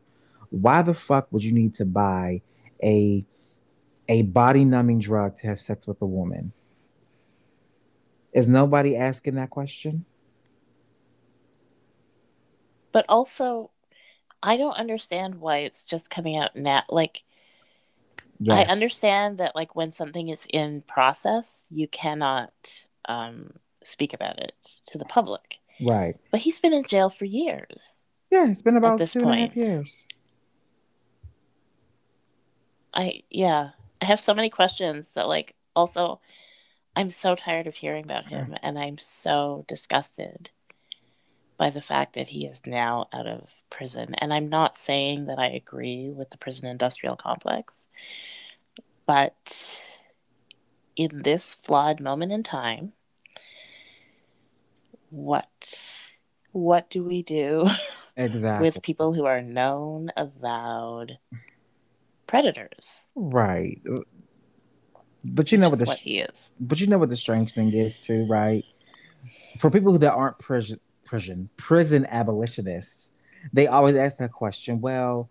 Why the fuck would you need to buy a a body numbing drug to have sex with a woman? Is nobody asking that question? But also, I don't understand why it's just coming out now. Like, Yes. I understand that, like, when something is in process, you cannot um, speak about it to the public. Right. But he's been in jail for years. Yeah, it's been about this two and a half point. years. I, yeah, I have so many questions that, like, also, I'm so tired of hearing about him, and I'm so disgusted by the fact that he is now out of prison. And I'm not saying that I agree with the prison industrial complex, but in this flawed moment in time, what what do we do Exactly. with people who are known avowed predators? right. But you know what the what he is. but you know what the strange thing is too, right? For people that aren't prison prison prison abolitionists, they always ask that question. Well,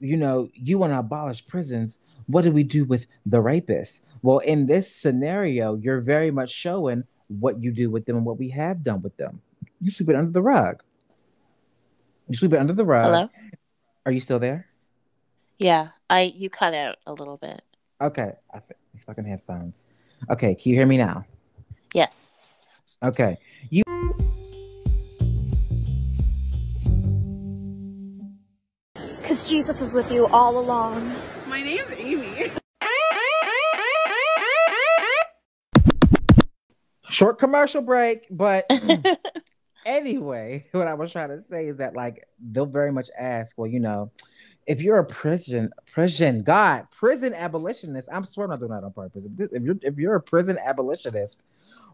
you know, you want to abolish prisons. What do we do with the rapists? Well, in this scenario, you're very much showing what you do with them and what we have done with them. You sweep it under the rug. You sweep it under the rug. Hello? Are you still there? Yeah, I you cut out a little bit. Okay, I see. These fucking headphones. Okay, can you hear me now? Yes. Okay, you. Because Jesus was with you all along. My name's Amy. Short commercial break, but anyway, what I was trying to say is that like they'll very much ask, well, you know, if you're a prison prison God prison abolitionist, I'm swear I'm not doing that on purpose. If, this, if you're if you're a prison abolitionist,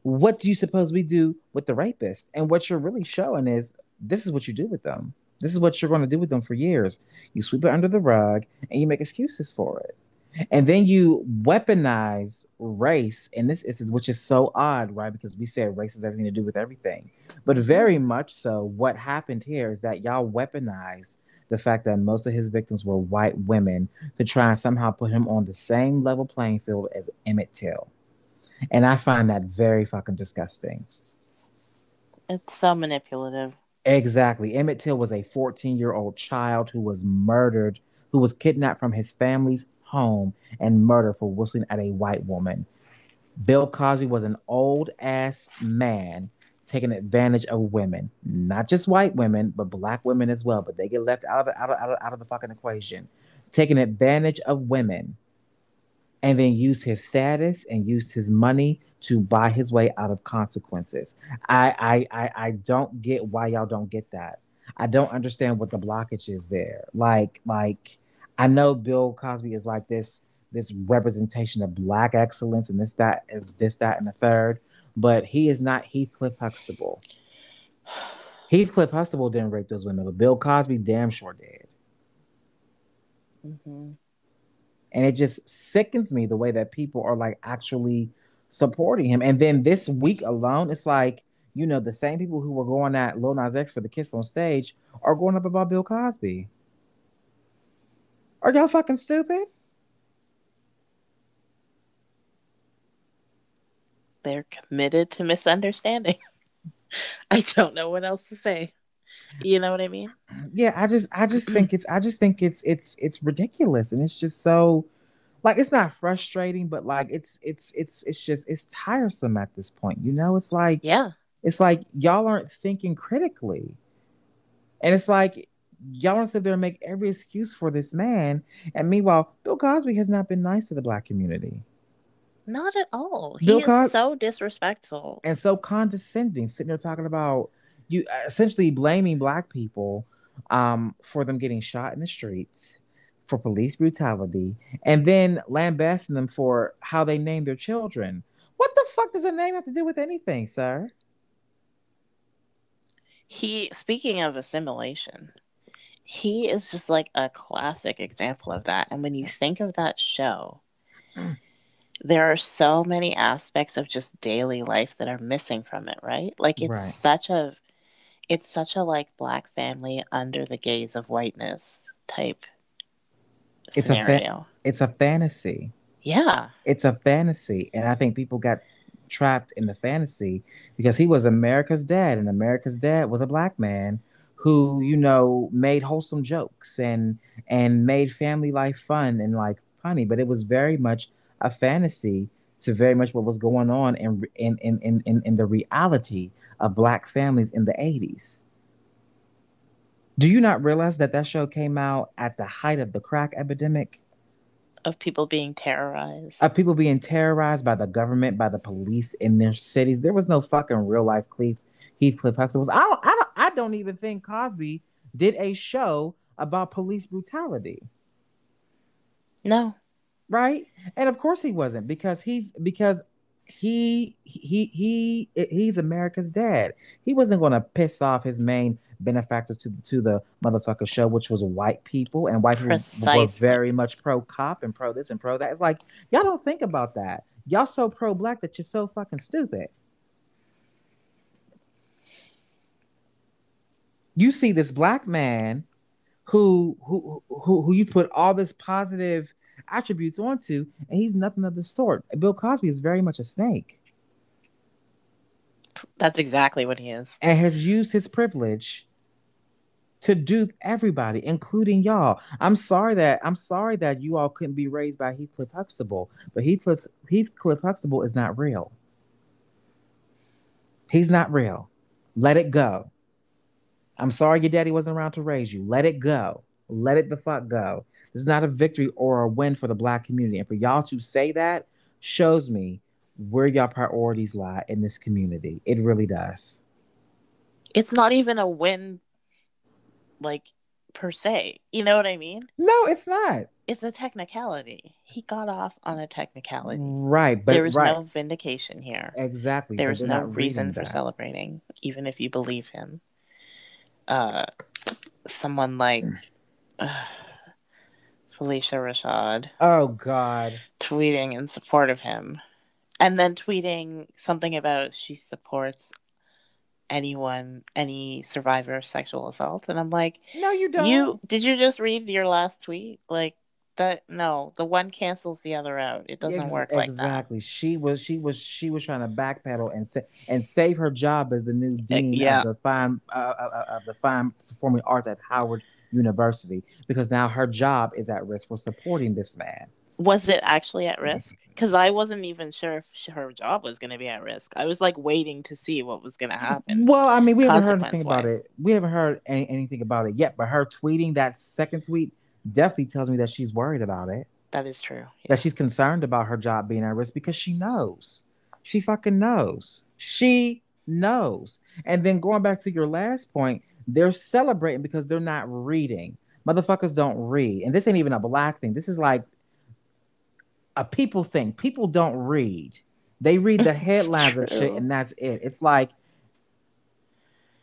what do you suppose we do with the rapist? And what you're really showing is this is what you do with them. This is what you're going to do with them for years. You sweep it under the rug and you make excuses for it. And then you weaponize race in this instance, which is so odd, right? Because we said race has everything to do with everything. But very much so, what happened here is that y'all weaponize the fact that most of his victims were white women to try and somehow put him on the same level playing field as Emmett Till. And I find that very fucking disgusting. It's so manipulative. Exactly. Emmett Till was a 14 year old child who was murdered, who was kidnapped from his family's home and murdered for whistling at a white woman. Bill Cosby was an old ass man taking advantage of women, not just white women, but black women as well. But they get left out of the, out of, out of, out of the fucking equation, taking advantage of women and then use his status and use his money to buy his way out of consequences. I I I, I don't get why y'all don't get that. I don't understand what the blockage is there. Like like I know Bill Cosby is like this this representation of black excellence and this that is this that and the third, but he is not Heathcliff Huxtable. Heathcliff Huxtable didn't rape those women, but Bill Cosby damn sure did. Mhm. And it just sickens me the way that people are like actually supporting him. And then this week alone, it's like, you know, the same people who were going at Lil Nas X for the kiss on stage are going up about Bill Cosby. Are y'all fucking stupid? They're committed to misunderstanding. I don't know what else to say. You know what I mean? Yeah, I just I just think it's I just think it's it's it's ridiculous and it's just so like it's not frustrating, but like it's it's it's it's just it's tiresome at this point. You know, it's like Yeah. it's like y'all aren't thinking critically. And it's like y'all want to sit there and make every excuse for this man. And meanwhile, Bill Cosby has not been nice to the black community Not at all. He Bill is Cos- so disrespectful. and so condescending, sitting there talking about you essentially blaming black people um, for them getting shot in the streets, for police brutality, and then lambasting them for how they name their children. What the fuck does a name have to do with anything, sir? He speaking of assimilation, he is just like a classic example of that. And when you think of that show, there are so many aspects of just daily life that are missing from it, right? Like it's Right. such a it's such a like black family under the gaze of whiteness type It's a fa- It's a fantasy. yeah. It's a fantasy. And I think people got trapped in the fantasy because he was America's dad, and America's dad was a black man who, you know, made wholesome jokes and and made family life fun and like funny, but it was very much a fantasy to very much what was going on in in in in, in, in the reality of black families in the 80s. Do you not realize that that show came out at the height of the crack epidemic? Of people being terrorized. of people being terrorized by the government, by the police in their cities. There was no fucking real life Cleve, Heathcliff Huxtable. I don't, I don't, I don't even think Cosby did a show about police brutality, no. Right? And of course he wasn't because he's because he he he he's America's dad. He wasn't going to piss off his main benefactors to the to the motherfucker show, which was white people, and white people were very much pro cop and pro this and pro that. It's like y'all don't think about that. Y'all so pro black that you're so fucking stupid. You see this black man who who who who you put all this positive attributes onto, and he's nothing of the sort. Bill Cosby is very much a snake That's exactly what he is. and has used his privilege to dupe everybody, including y'all. I'm sorry that I'm sorry that you all couldn't be raised by Heathcliff Huxtable, but Heathcliff Heathcliff Huxtable is not real. He's not real. Let it go. I'm sorry your daddy wasn't around to raise you. Let it go. Let it the fuck go. This is not a victory or a win for the black community. And for y'all to say that shows me where y'all priorities lie in this community. It really does. It's not even a win, like per se. You know what I mean? No, it's not. It's a technicality. He got off on a technicality. Right, but there is right. no vindication here. exactly. There they're no reason for celebrating, even if you believe him. Uh, someone like uh, Phylicia Rashad Oh God. tweeting in support of him, and then tweeting something about she supports anyone, any survivor of sexual assault, and I'm like, No, you don't. you did you just read your last tweet? Like that? No, the one cancels the other out. It doesn't Ex- work like that. exactly. She was she was she was trying to backpedal and sa- and save her job as the new dean yeah. of the fine uh, uh, uh, of the fine performing arts at Howard University because now her job is at risk for supporting this man. Was it actually at mm-hmm. risk? Because I wasn't even sure if her job was going to be at risk. I was like waiting to see what was going to happen. Well, I mean, we haven't heard anything about it. We haven't heard any, anything about it yet. But her tweeting that second tweet definitely tells me that she's worried about it. That is true. Yeah. that she's concerned about her job being at risk because she knows. She fucking knows. She knows. And then going back to your last point, they're celebrating because they're not reading. Motherfuckers don't read. And this ain't even a black thing. This is like a people thing. People don't read. They read the headlines of shit and that's it. It's like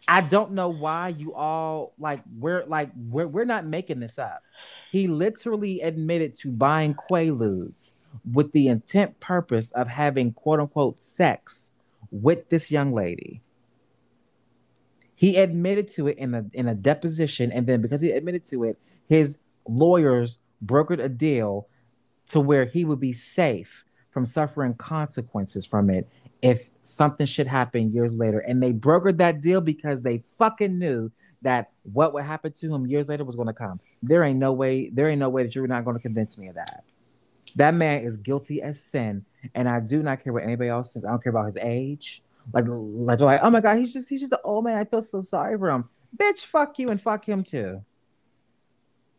I don't know why you all like we're like we're we're not making this up. He literally admitted to buying Quaaludes with the intent purpose of having quote unquote sex with this young lady. He admitted to it in a in a deposition, and then because he admitted to it, his lawyers brokered a deal to where he would be safe from suffering consequences from it if something should happen years later. And they brokered that deal because they fucking knew that what would happen to him years later was going to come. There ain't no way, there ain't no way that you're not going to convince me of that. That man is guilty as sin, and I do not care what anybody else says. I don't care about his age. Like, like, like, oh my god, he's just he's just an old man. I feel so sorry for him. Bitch, fuck you and fuck him too.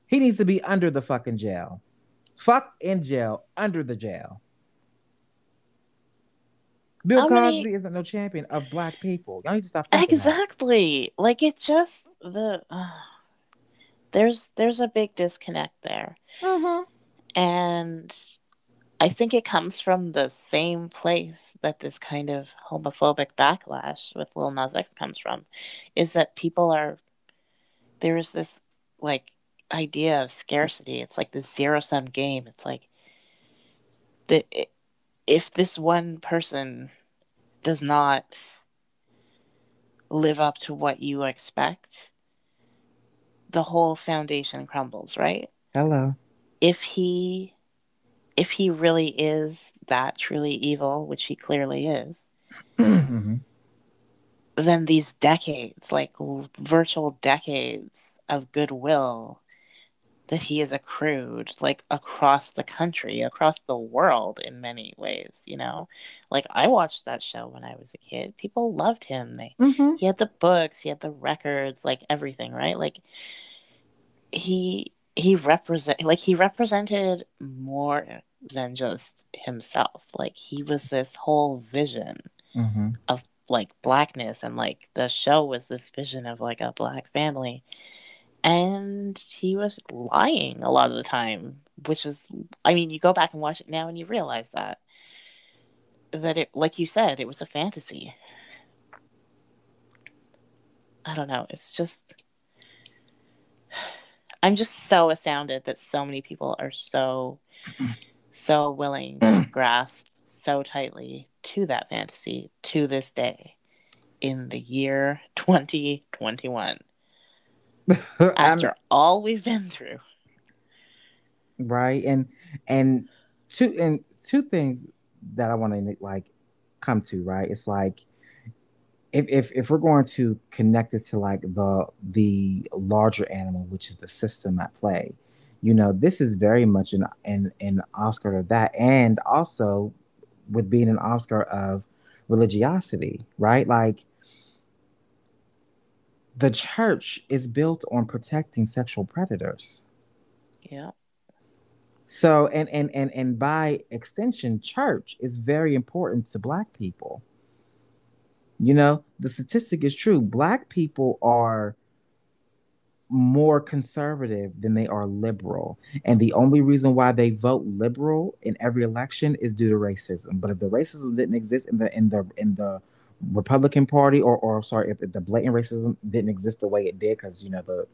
He needs to be under the fucking jail. Fuck in jail, under the jail. Bill How Cosby many- isn't no champion of black people. Y'all need to stop. thinking that. Exactly. Like it just the uh, there's there's a big disconnect there. Mm-hmm. And I think it comes from the same place that this kind of homophobic backlash with Lil Nas X comes from, is that people are there is this like idea of scarcity. It's like this zero sum game. It's like that if this one person does not live up to what you expect, the whole foundation crumbles, right? Hello. if he if he really is that truly evil which he clearly is Mhm. then these decades like virtual decades of goodwill that he has accrued like across the country across the world in many ways you know like i watched that show when i was a kid people loved him they Mhm. he had the books he had the records like everything right like he he represent like he represented more than just himself. Like he was this whole vision Mhm. of like blackness and like the show was this vision of like a black family. And he was lying a lot of the time which is i mean you go back and watch it now and you realize that that it like you said it was a fantasy. I don't know. It's just i'm just so astounded that so many people are so so willing to mm. grasp so tightly to that fantasy to this day in the year 2021 after all we've been through. Right and and two and two things that i want to like come to right? It's like if, if if we're going to connect it to like the the larger animal which is the system at play you know this is very much an an, an oscar of that and also with being an oscar of religiosity right like the church is built on protecting sexual predators yeah so and and and and by extension, church is very important to black people. You know, the statistic is true. Black people are more conservative than they are liberal. And the only reason why they vote liberal in every election is due to racism. But if the racism didn't exist in the in the in the Republican Party, or or sorry, if the blatant racism didn't exist the way it did, because you know the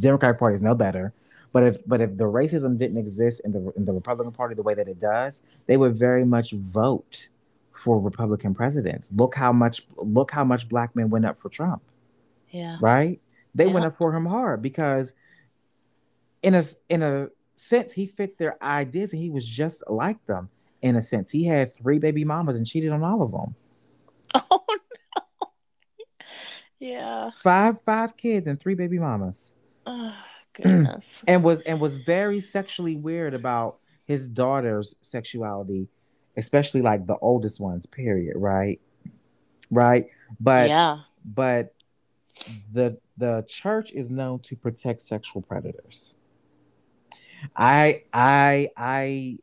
Democratic Party is no better. But if but if the racism didn't exist in the in the Republican Party the way that it does, they would very much vote for Republican presidents. Look how much look how much black men went up for Trump, yeah right? They went Yeah. up for him hard because in a in a sense he fit their ideas and he was just like them in a sense. He had three baby mamas and cheated on all of them. oh no yeah Five five kids and three baby mamas. oh, goodness and was and was very sexually weird about his daughter's sexuality especially like the oldest ones period right right but yeah but the the church is known to protect sexual predators I I I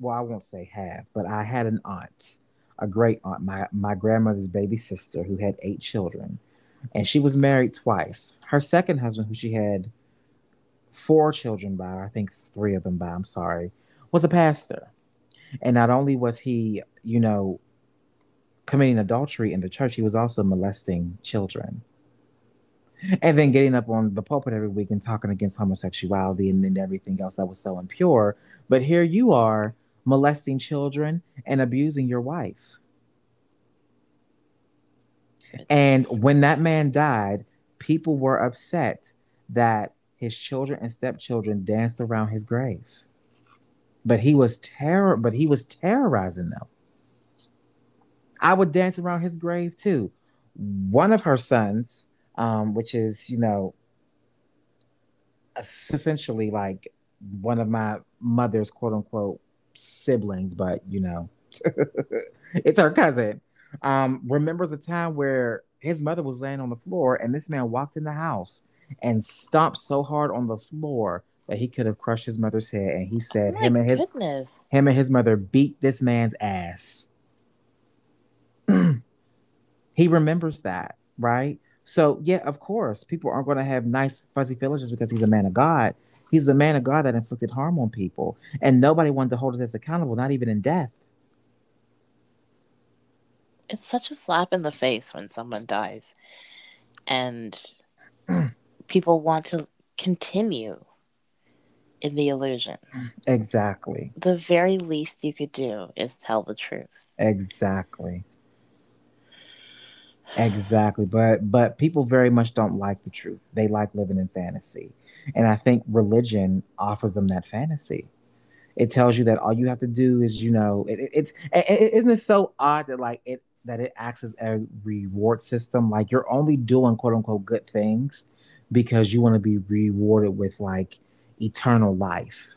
well, I won't say have, but I had an aunt, a great aunt, my my grandmother's baby sister who had eight children, and she was married twice. Her second husband, who she had four children by, I think three of them by, I'm sorry, was a pastor. And not only was he, you know, committing adultery in the church, he was also molesting children. And then getting up on the pulpit every week and talking against homosexuality and, and everything else that was so impure. But here you are molesting children and abusing your wife. And when that man died, people were upset that his children and stepchildren danced around his grave. But he was terror, but he was terrorizing them. I would dance around his grave too. One of her sons, um, which is, you know, essentially like one of my mother's quote unquote siblings, but you know, it's her cousin. Um, remembers a time where his mother was laying on the floor and this man walked in the house and stomped so hard on the floor that he could have crushed his mother's head. And he said Oh him and his goodness. him and his mother beat this man's ass. he remembers that, right? So yeah, of course, people aren't going to have nice fuzzy feelings just because he's a man of God. He's a man of God that inflicted harm on people, and nobody wanted to hold us as accountable, not even in death. It's such a slap in the face when someone dies and people want to continue in the illusion. Exactly, The very least you could do is tell the truth. exactly, exactly. But but people very much don't like the truth. They like living in fantasy, and I think religion offers them that fantasy. It tells you that all you have to do is, you know, it, it- it's it, isn't it so odd that like it that it acts as a reward system. Like you're only doing quote unquote good things because you want to be rewarded with like eternal life.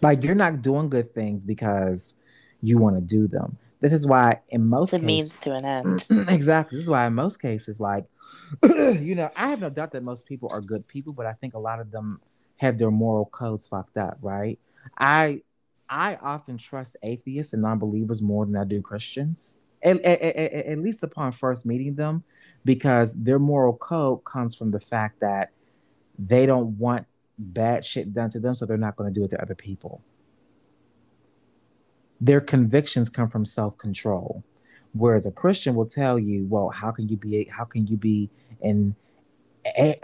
Like you're not doing good things because you want to do them. This is why in most It's a means to an end. exactly. This is why in most cases, like, you know, I have no doubt that most people are good people, but I think a lot of them have their moral codes fucked up, right? I I often trust atheists and non-believers more than I do Christians. At, at, at, at least upon first meeting them, because their moral code comes from the fact that they don't want bad shit done to them, so they're not going to do it to other people. Their convictions come from self-control. Whereas a Christian will tell you, well, how can you be how can you be in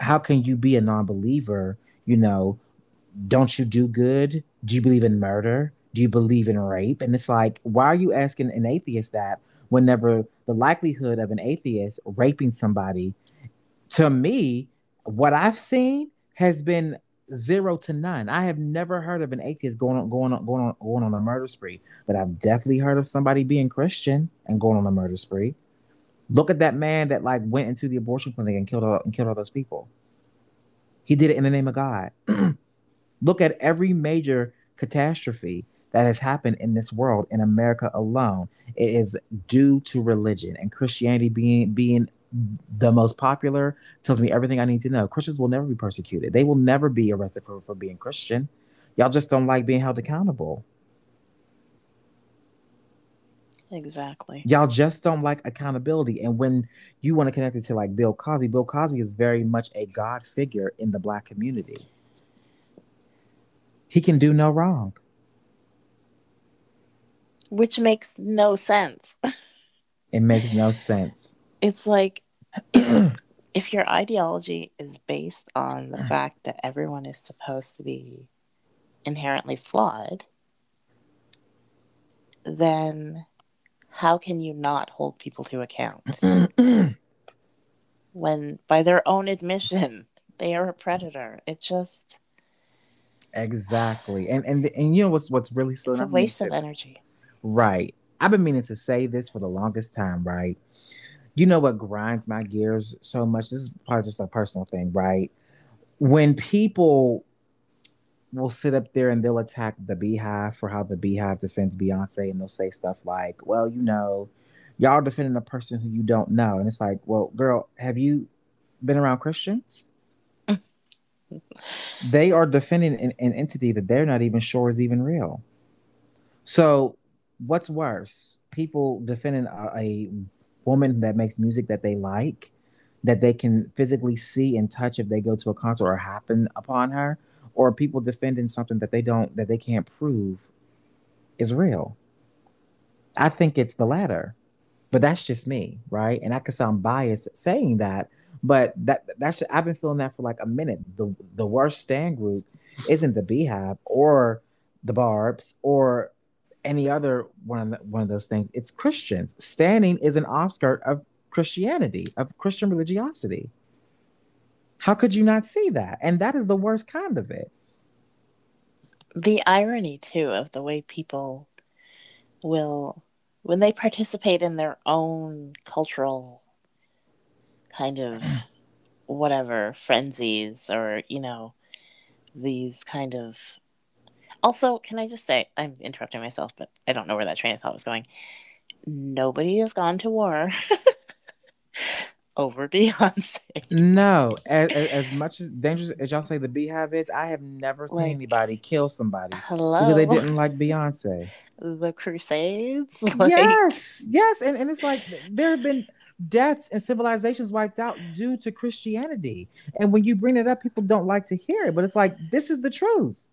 how can you be a non-believer? You know, don't you do good? Do you believe in murder? Do you believe in rape? And it's like, why are you asking an atheist that whenever the likelihood of an atheist raping somebody, to me, what I've seen has been zero to none. I have never heard of an atheist going on going on going on going on a murder spree, but I've definitely heard of somebody being Christian and going on a murder spree. Look at that man that like went into the abortion clinic and killed all, and killed all those people. He did it in the name of God. Look at every major catastrophe that has happened in this world in America alone. It is due to religion and Christianity being being the most popular tells me everything I need to know. Christians will never be persecuted. They will never be arrested for, for being Christian. Y'all just don't like being held accountable. Exactly. Y'all just don't like accountability. And when you want to connect it to like Bill Cosby, Bill Cosby is very much a God figure in the black community. He can do no wrong. Which makes no sense. It makes no sense. It's like if, if your ideology is based on the mm-hmm. fact that everyone is supposed to be inherently flawed, then how can you not hold people to account when, by their own admission, they are a predator? It just exactly. And and and you know what's what's really slow. it's a waste of energy. Right. I've been meaning to say this for the longest time, right? You know what grinds my gears so much? This is probably just a personal thing, right? When people will sit up there and they'll attack the Beyhive for how the Beyhive defends Beyonce, and they'll say stuff like, well, you know, y'all defending a person who you don't know. And it's like, well, girl, have you been around Christians? they are defending an, an entity that they're not even sure is even real. So, what's worse? People defending a, a woman that makes music that they like, that they can physically see and touch if they go to a concert or happen upon her, or people defending something that they don't that they can't prove is real. I think it's the latter, but that's just me, right? And I could sound biased saying that, but that that's I've been feeling that for like a minute. The the worst stan group isn't the Beyhive or the Barbz or any other one of the, one of those things. It's Christians. Stanning is an offskirt of Christianity, of Christian religiosity. How could you not see that? And that is the worst kind of it. The irony too of the way people will when they participate in their own cultural kind of whatever frenzies or you know these kind of also can i just say i'm interrupting myself but i don't know where that train of thought was going nobody has gone to war over beyonce No, as, as, much as dangerous as y'all say the Beyhive is, I have never seen Like, anybody kill somebody hello because they didn't like Beyonce. the crusades like, yes, yes, and, and it's like there have been deaths and civilizations wiped out due to Christianity. And when you bring it up, people don't like to hear it, but it's like this is the truth.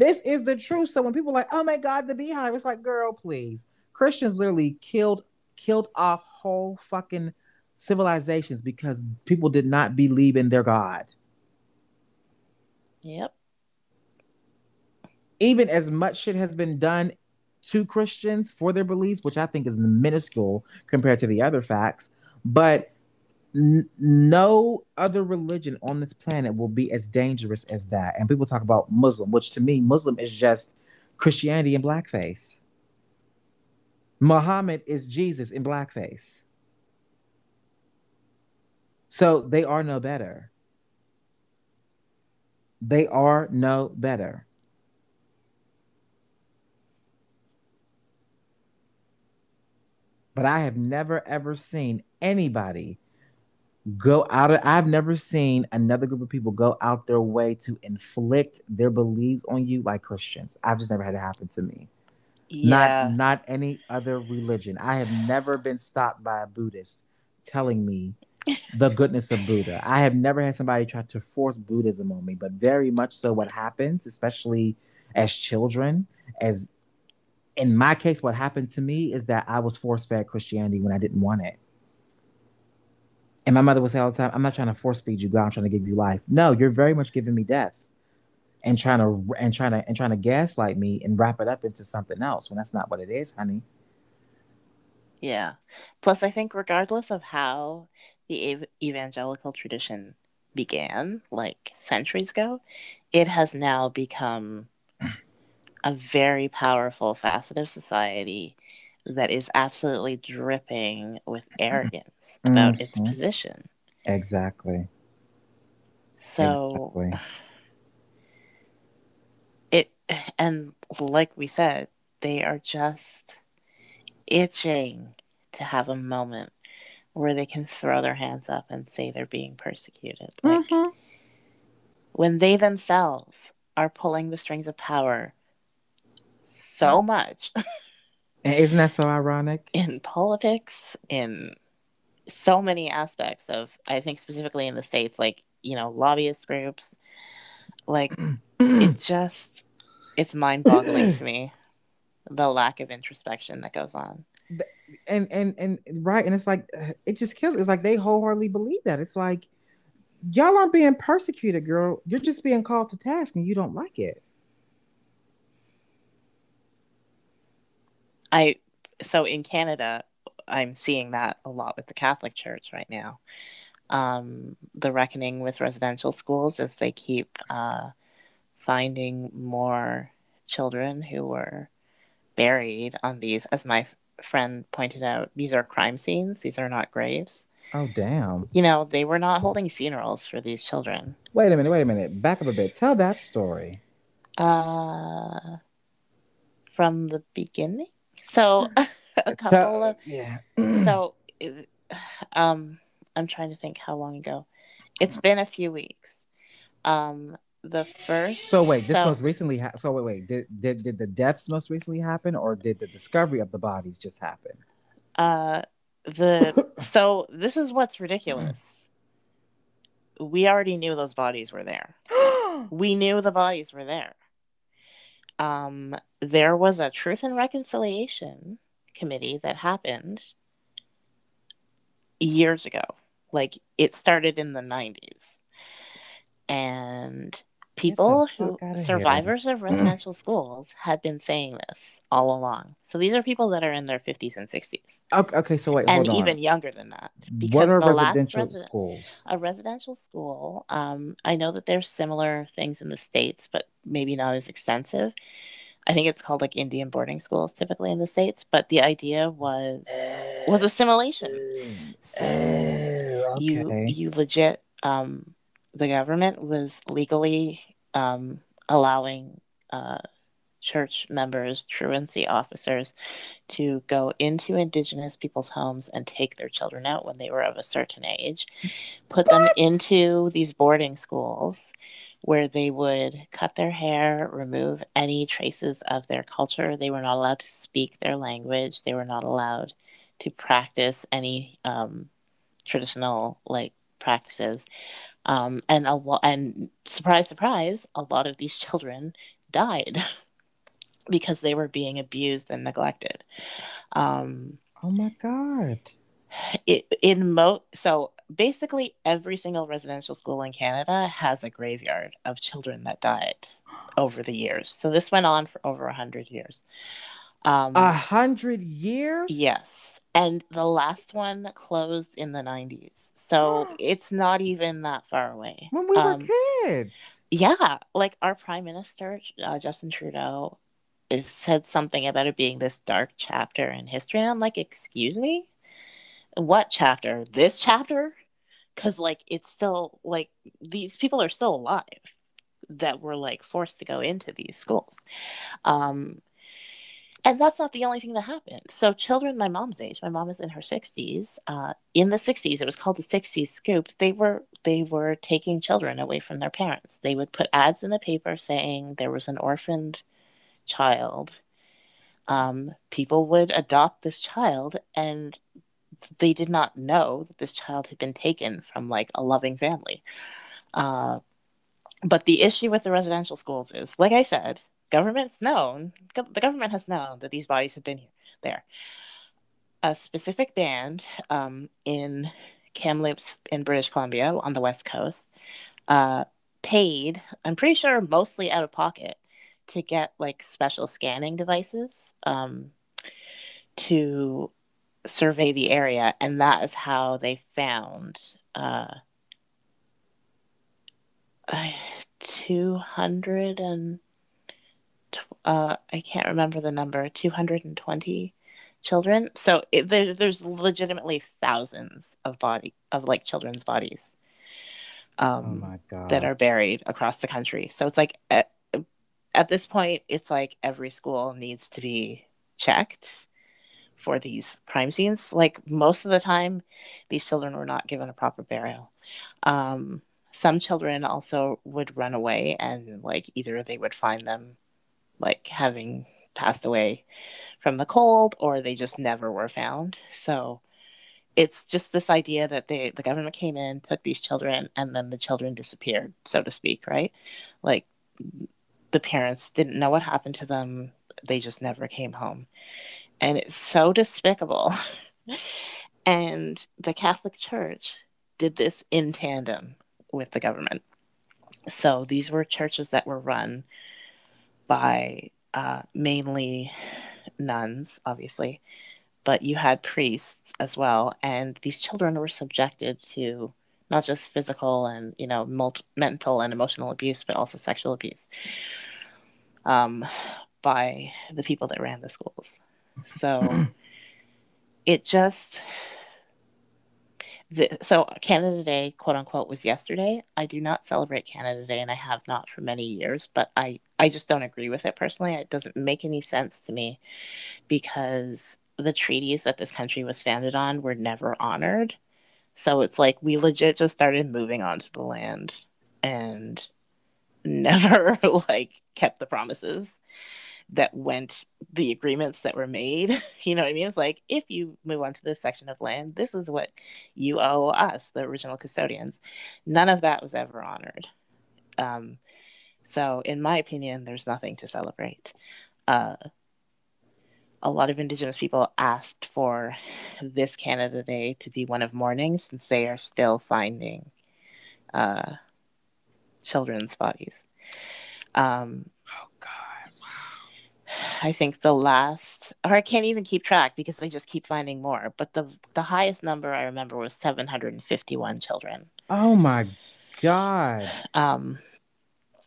This is the truth. So when people are like, oh my God, the Beyhive, it's like, girl, please. Christians literally killed killed off whole fucking civilizations because people did not believe in their God. yep even as much shit has been done to Christians for their beliefs, which I think is minuscule compared to the other facts, but no other religion on this planet will be as dangerous as that. And people talk about Muslim, which to me, Muslim is just Christianity in blackface. Muhammad is Jesus in blackface. So they are no better. They are no better. but I have never ever seen anybody go out of I've never seen another group of people go out their way to inflict their beliefs on you like Christians. I've just never had it happen to me. yeah Not not any other religion. I have never been stopped by a Buddhist telling me the goodness of Buddha. I have never had somebody try to force Buddhism on me, but very much so what happens, especially as children, as in my case, what happened to me is that I was force fed Christianity when I didn't want it. And my mother would say all the time, I'm not trying to force feed you God, I'm trying to give you life. No, you're very much giving me death and trying to and trying to and trying to gaslight me and wrap it up into something else when that's not what it is, honey. Yeah. Plus, I think regardless of how the ev- evangelical tradition began, like centuries ago, it has now become a very powerful facet of society that is absolutely dripping with arrogance about its Mhm. position. Exactly. So Exactly. it, and like we said, they are just itching to have a moment where they can throw their hands up and say they're being persecuted. Like Mhm. when they themselves are pulling the strings of power so much And isn't that so ironic? in politics, in so many aspects of, I think specifically in the States, like, you know, lobbyist groups, like, it's just, it's mind boggling to me the lack of introspection that goes on. and and and right and it's like uh, it just kills it's like they wholeheartedly believe that it's like y'all aren't being persecuted girl you're just being called to task and you don't like it I so in Canada, I'm seeing that a lot with the Catholic Church right now. Um, the reckoning with residential schools as they keep uh, finding more children who were buried on these. As my f- friend pointed out, these are crime scenes. These are not graves. oh damn You know, they were not holding funerals for these children. wait a minute wait a minute back up a bit tell that story Uh, from the beginning. So a couple of yeah so um i'm trying to think how long ago it's been a few weeks Um, the first. So wait, this so- most recently. Ha- so wait, wait. Did, did did the deaths most recently happen, or did the discovery of the bodies just happen? Uh, the so this is what's ridiculous. We already knew those bodies were there. We knew the bodies were there. Um, there was a Truth and Reconciliation committee that happened years ago. Like it started in the 90s. And people who outta here. survivors of residential schools had been saying this all along. So these are people that are in their 50s and 60s okay, okay, so wait, and hold on. even younger than that. what are residential resi- schools? a residential school um, i know that there's similar things in the states but maybe not as extensive i think it's called like indian boarding schools typically in the states but the idea was was assimilation so you okay. you legit um, the government was legally um, allowing uh, church members truancy officers to go into indigenous people's homes and take their children out when they were of a certain age put them into these boarding schools where they would cut their hair remove any traces of their culture. They were not allowed to speak their language. They were not allowed to practice any um, traditional like practices um, and a lo- and surprise surprise a lot of these children died because they were being abused and neglected um, Oh my god. it, in mo so basically every single residential school in canada has a graveyard of children that died over the years so this went on for over a 100 years um, A hundred years? Yes. And the last one closed in the 90s. So it's not even that far away. When we were Um, kids. yeah. Like our prime minister, uh, Justin Trudeau, is, said something about it being this dark chapter in history. And I'm like, excuse me? What chapter? This chapter? Because, like, it's still, like, these people are still alive that were, like, forced to go into these schools. Um, and that's not the only thing that happened. So, children my mom's age, my mom is in her 60s. Uh, in the 60s, it was called the 60s scoop. They were they were taking children away from their parents. They would put ads in the paper saying there was an orphaned child. Um, people would adopt this child, and they did not know that this child had been taken from like a loving family. Uh, but the issue with the residential schools is, like I said, government's known, the government has known that these bodies have been here, there. A specific band um, in Kamloops in British Columbia on the west coast uh, paid, I'm pretty sure mostly out of pocket, to get like special scanning devices um, to survey the area, and that is how they found uh, two hundred and tw- uh, I can't remember the number, two hundred and twenty children. So it, there, there's legitimately thousands of body of like children's bodies Oh um, god. that are buried across the country. So it's like at, at this point, it's like every school needs to be checked for these crime scenes. Like most of the time, these children were not given a proper burial. Um, some children also would run away, and like either they would find them like having passed away from the cold, or they just never were found. So it's just this idea that they the government came in, took these children, and then the children disappeared, so to speak, right? Like the parents didn't know what happened to them. They just never came home. And it's so despicable. and the Catholic Church did this in tandem with the government. So these were churches that were run by uh, mainly nuns, obviously, but you had priests as well. And these children were subjected to not just physical and you know mult- mental and emotional abuse, but also sexual abuse um, by the people that ran the schools. So it just so Canada Day, quote unquote, was yesterday. I do not celebrate Canada Day, and I have not for many years. But I, I just don't agree with it personally. It doesn't make any sense to me because the treaties that this country was founded on were never honored. So it's like we legit just started moving onto the land and never like kept the promises that went the agreements that were made. You know what I mean? It's like if you move on to this section of land, this is what you owe us, the original custodians. None of that was ever honored. Um, so, in my opinion, there's nothing to celebrate. Uh, a lot of Indigenous people asked for this Canada Day to be one of mourning since they are still finding uh, children's bodies. Um, Oh God! I think the last, or I can't even keep track because they just keep finding more. But the the highest number I remember was 751 children. Oh my God! Um,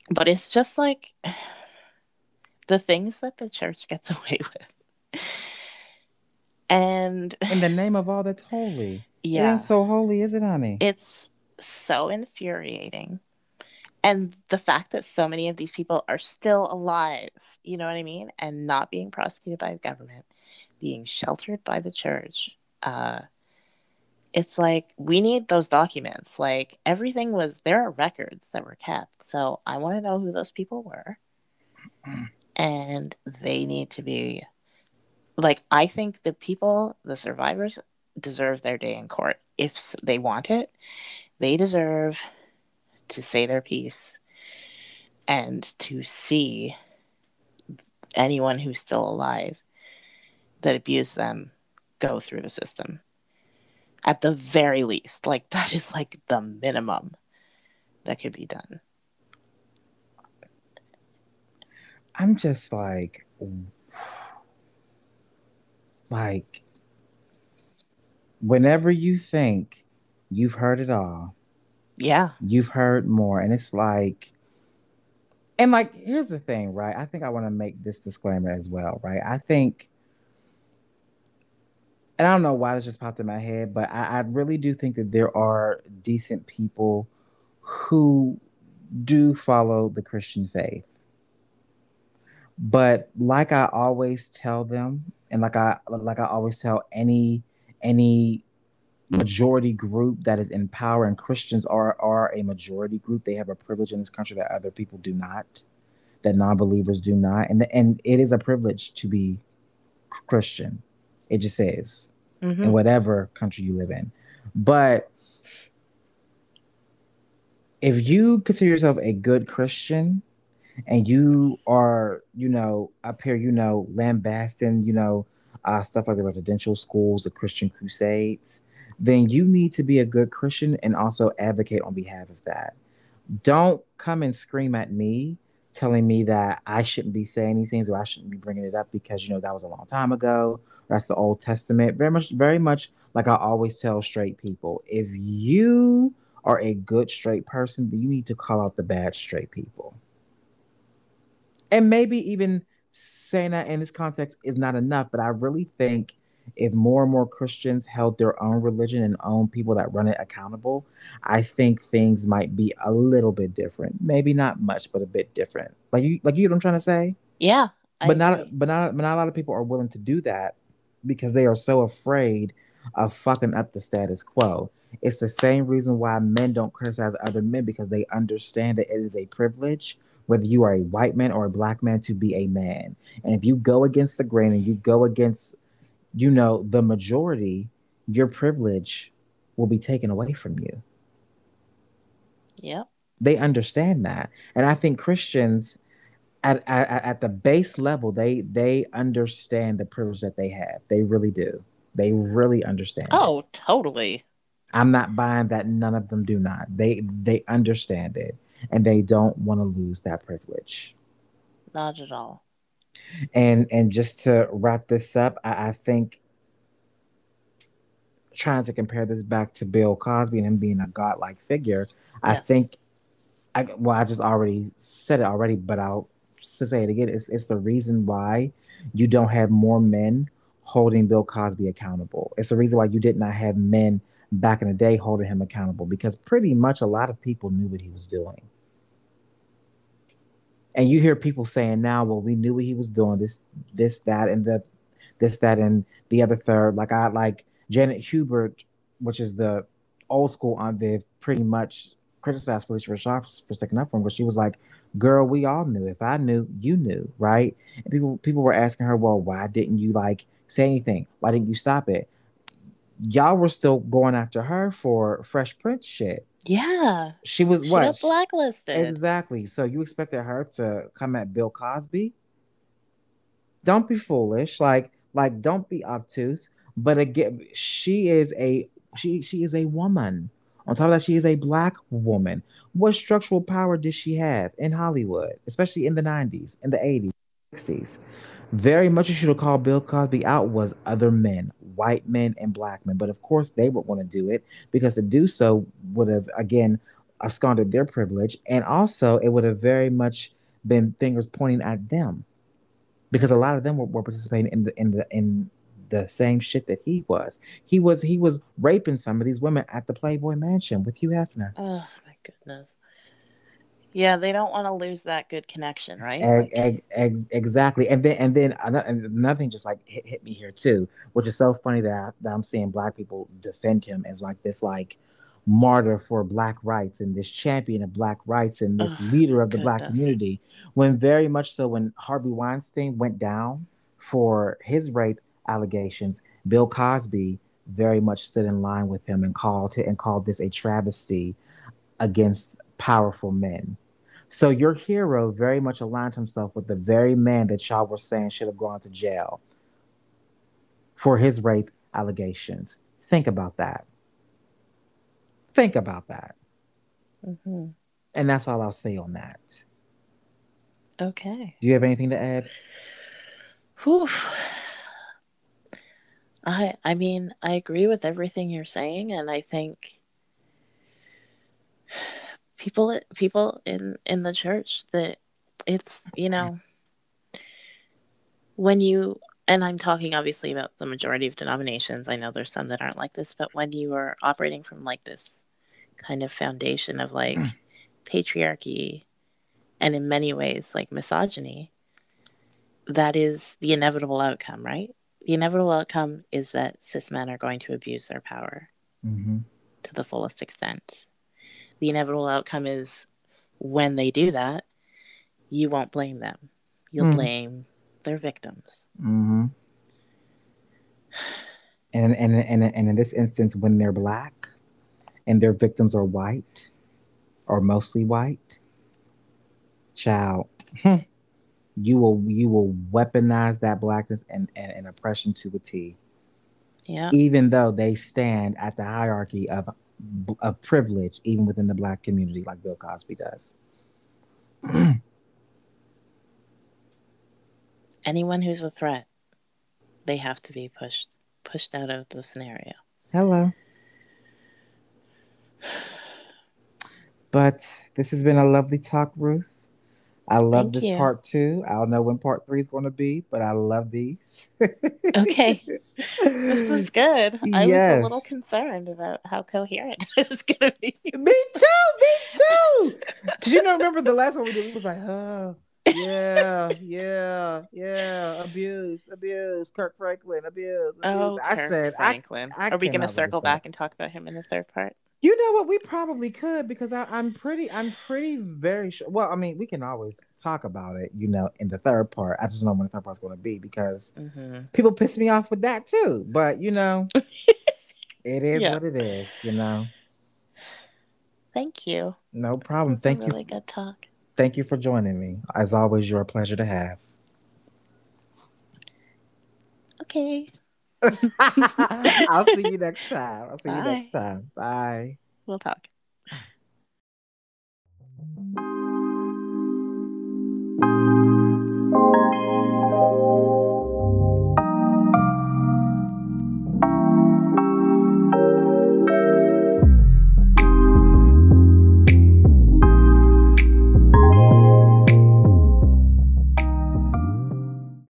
but it's just like the things that the church gets away with. And In the name of all that's holy, it yeah, ain't so holy, is it, honey? it's so infuriating. And the fact that so many of these people are still alive, you know what I mean? And not being prosecuted by the government, being sheltered by the church. Uh, it's like we need those documents. Like everything was, there are records that were kept. So I want to know who those people were. And they need to be, like, I think the people, the survivors, deserve their day in court if they want it. They deserve to say their piece and to see anyone who's still alive that abused them go through the system. At the very least, like that is like the minimum that could be done. I'm just like, like, whenever you think you've heard it all, Yeah. you've heard more, and it's like, and like, here's the thing, right? I think I want to make this disclaimer as well, right? I think, and I don't know why this just popped in my head, but I, I really do think that there are decent people who do follow the Christian faith. But like I always tell them, and like I like I always tell any any majority group that is in power, and Christians are are a majority group. They have a privilege in this country that other people do not, that non-believers do not, and and it is a privilege to be Christian. It just is Mhm. in whatever country you live in. But if you consider yourself a good Christian and you are, you know, up here, you know, lambasting, you know, uh, stuff like the residential schools, the Christian crusades, then you need to be a good Christian and also advocate on behalf of that. Don't come and scream at me telling me that I shouldn't be saying these things or I shouldn't be bringing it up because, you know, that was a long time ago. That's the Old Testament. Very much, very much like I always tell straight people if you are a good straight person, then you need to call out the bad straight people. And maybe even saying that in this context is not enough, but I really think if more and more Christians held their own religion and own people that run it accountable, I think things might be a little bit different. Maybe not much, but a bit different. Like you like you know what I'm trying to say? Yeah. I but not agree. but not but not a lot of people are willing to do that because they are so afraid of fucking up the status quo. It's the same reason why men don't criticize other men because they understand that it is a privilege, whether you are a white man or a black man, to be a man. And if you go against the grain and you go against, you know, the majority, your privilege will be taken away from you Yep. they understand that and i think christians at, at, at the base level they they understand the privilege that they have they really do they really understand it. Oh, totally. i'm not buying that none of them do not they they understand it and they don't want to lose that privilege Not at all. And and just to wrap this up i, I think trying to compare this back to bill cosby and him being a godlike figure i think I well, I just already said it already, but I'll say it again. It's it's the reason why you don't have more men holding Bill Cosby accountable. It's the reason why you did not have men back in the day holding him accountable because pretty much a lot of people knew what he was doing. And you hear people saying now, well, we knew what he was doing, this, this, that, and that, this, that, and the other third. Like I like Janet Hubert, which is the old school Aunt Viv, pretty much criticized Phylicia Rashad for, for sticking up for him because she was like, "Girl, we all knew. If I knew, you knew, right?" And people people were asking her, "Well, why didn't you like say anything? Why didn't you stop it?" Y'all were still going after her for Fresh Prince shit. Yeah. She was She what? blacklisted. Exactly. So you expected her to come at Bill Cosby? Don't be foolish. Like, like, don't be obtuse. But again, she is a she she is a woman. On top of that, she is a black woman. What structural power did she have in Hollywood, especially in the 90s, in the 80s, 60s? Very much you should have called Bill Cosby out was other men, white men and black men. But of course, they would want to do it because to do so would have, again, absconded their privilege. And also, it would have very much been fingers pointing at them because a lot of them were, were participating in the in the in the same shit that he was. He was he was raping some of these women at the Playboy Mansion with Hugh Hefner. Oh my goodness. Yeah, they don't want to lose that good connection, right? Ex- Like, ex- ex- exactly, and then and then ano- another thing just like hit, hit me here too, which is so funny that, I, that I'm seeing black people defend him as like this like martyr for black rights and this champion of black rights and this leader of the black community. When very much so, when Harvey Weinstein went down for his rape allegations, Bill Cosby very much stood in line with him and called it and called this a travesty against powerful men. So your hero very much aligned himself with the very man that y'all were saying should have gone to jail for his rape allegations. Think about that. Think about that. mhm. And that's all I'll say on that. Okay. Do you have anything to add? Whew. I I mean, I agree with everything you're saying, and I think people people in in the church that it's you know when you and I'm talking obviously about the majority of denominations. I know there's some that aren't like this, but when you are operating from like this kind of foundation of like patriarchy and in many ways like misogyny, that is the inevitable outcome, right? The inevitable outcome is that cis men are going to abuse their power Mm-hmm. to the fullest extent. The inevitable outcome is when they do that, you won't blame them. You'll Mhm. blame their victims. Mm-hmm. And, and and and in this instance, when they're black and their victims are white or mostly white, child, you will you will weaponize that blackness and, and, and oppression to a T. Yeah. even though they stand at the hierarchy of of privilege, even within the black community, like Bill Cosby does. Anyone who's a threat, they have to be pushed pushed out of the scenario. Hello. But this has been a lovely talk, Ruth. I love Thank this you. part two. I don't know when part three is going to be, but I love these. Okay. This was good. I was a little concerned about how coherent it was gonna be. me too, me too. Because you know, remember the last one we did, we was like, oh, yeah, yeah, yeah, abuse, abuse, Kirk Franklin, abuse. abuse. Oh, I Kirk said, Franklin. I Are we gonna circle back and talk about him in the third part? You know what? We probably could because I, I'm pretty, I'm pretty very sure. Well, I mean, we can always talk about it, you know, in the third part. I just don't know when the third part's going to be because Mm-hmm. people piss me off with that too. But you know, it is Yeah. what it is. You know, Thank you. no problem. Thank a you, really good talk. thank you for joining me. As always, you're a pleasure to have. Okay. I'll see you next time. I'll see Bye. you next time. Bye. We'll talk.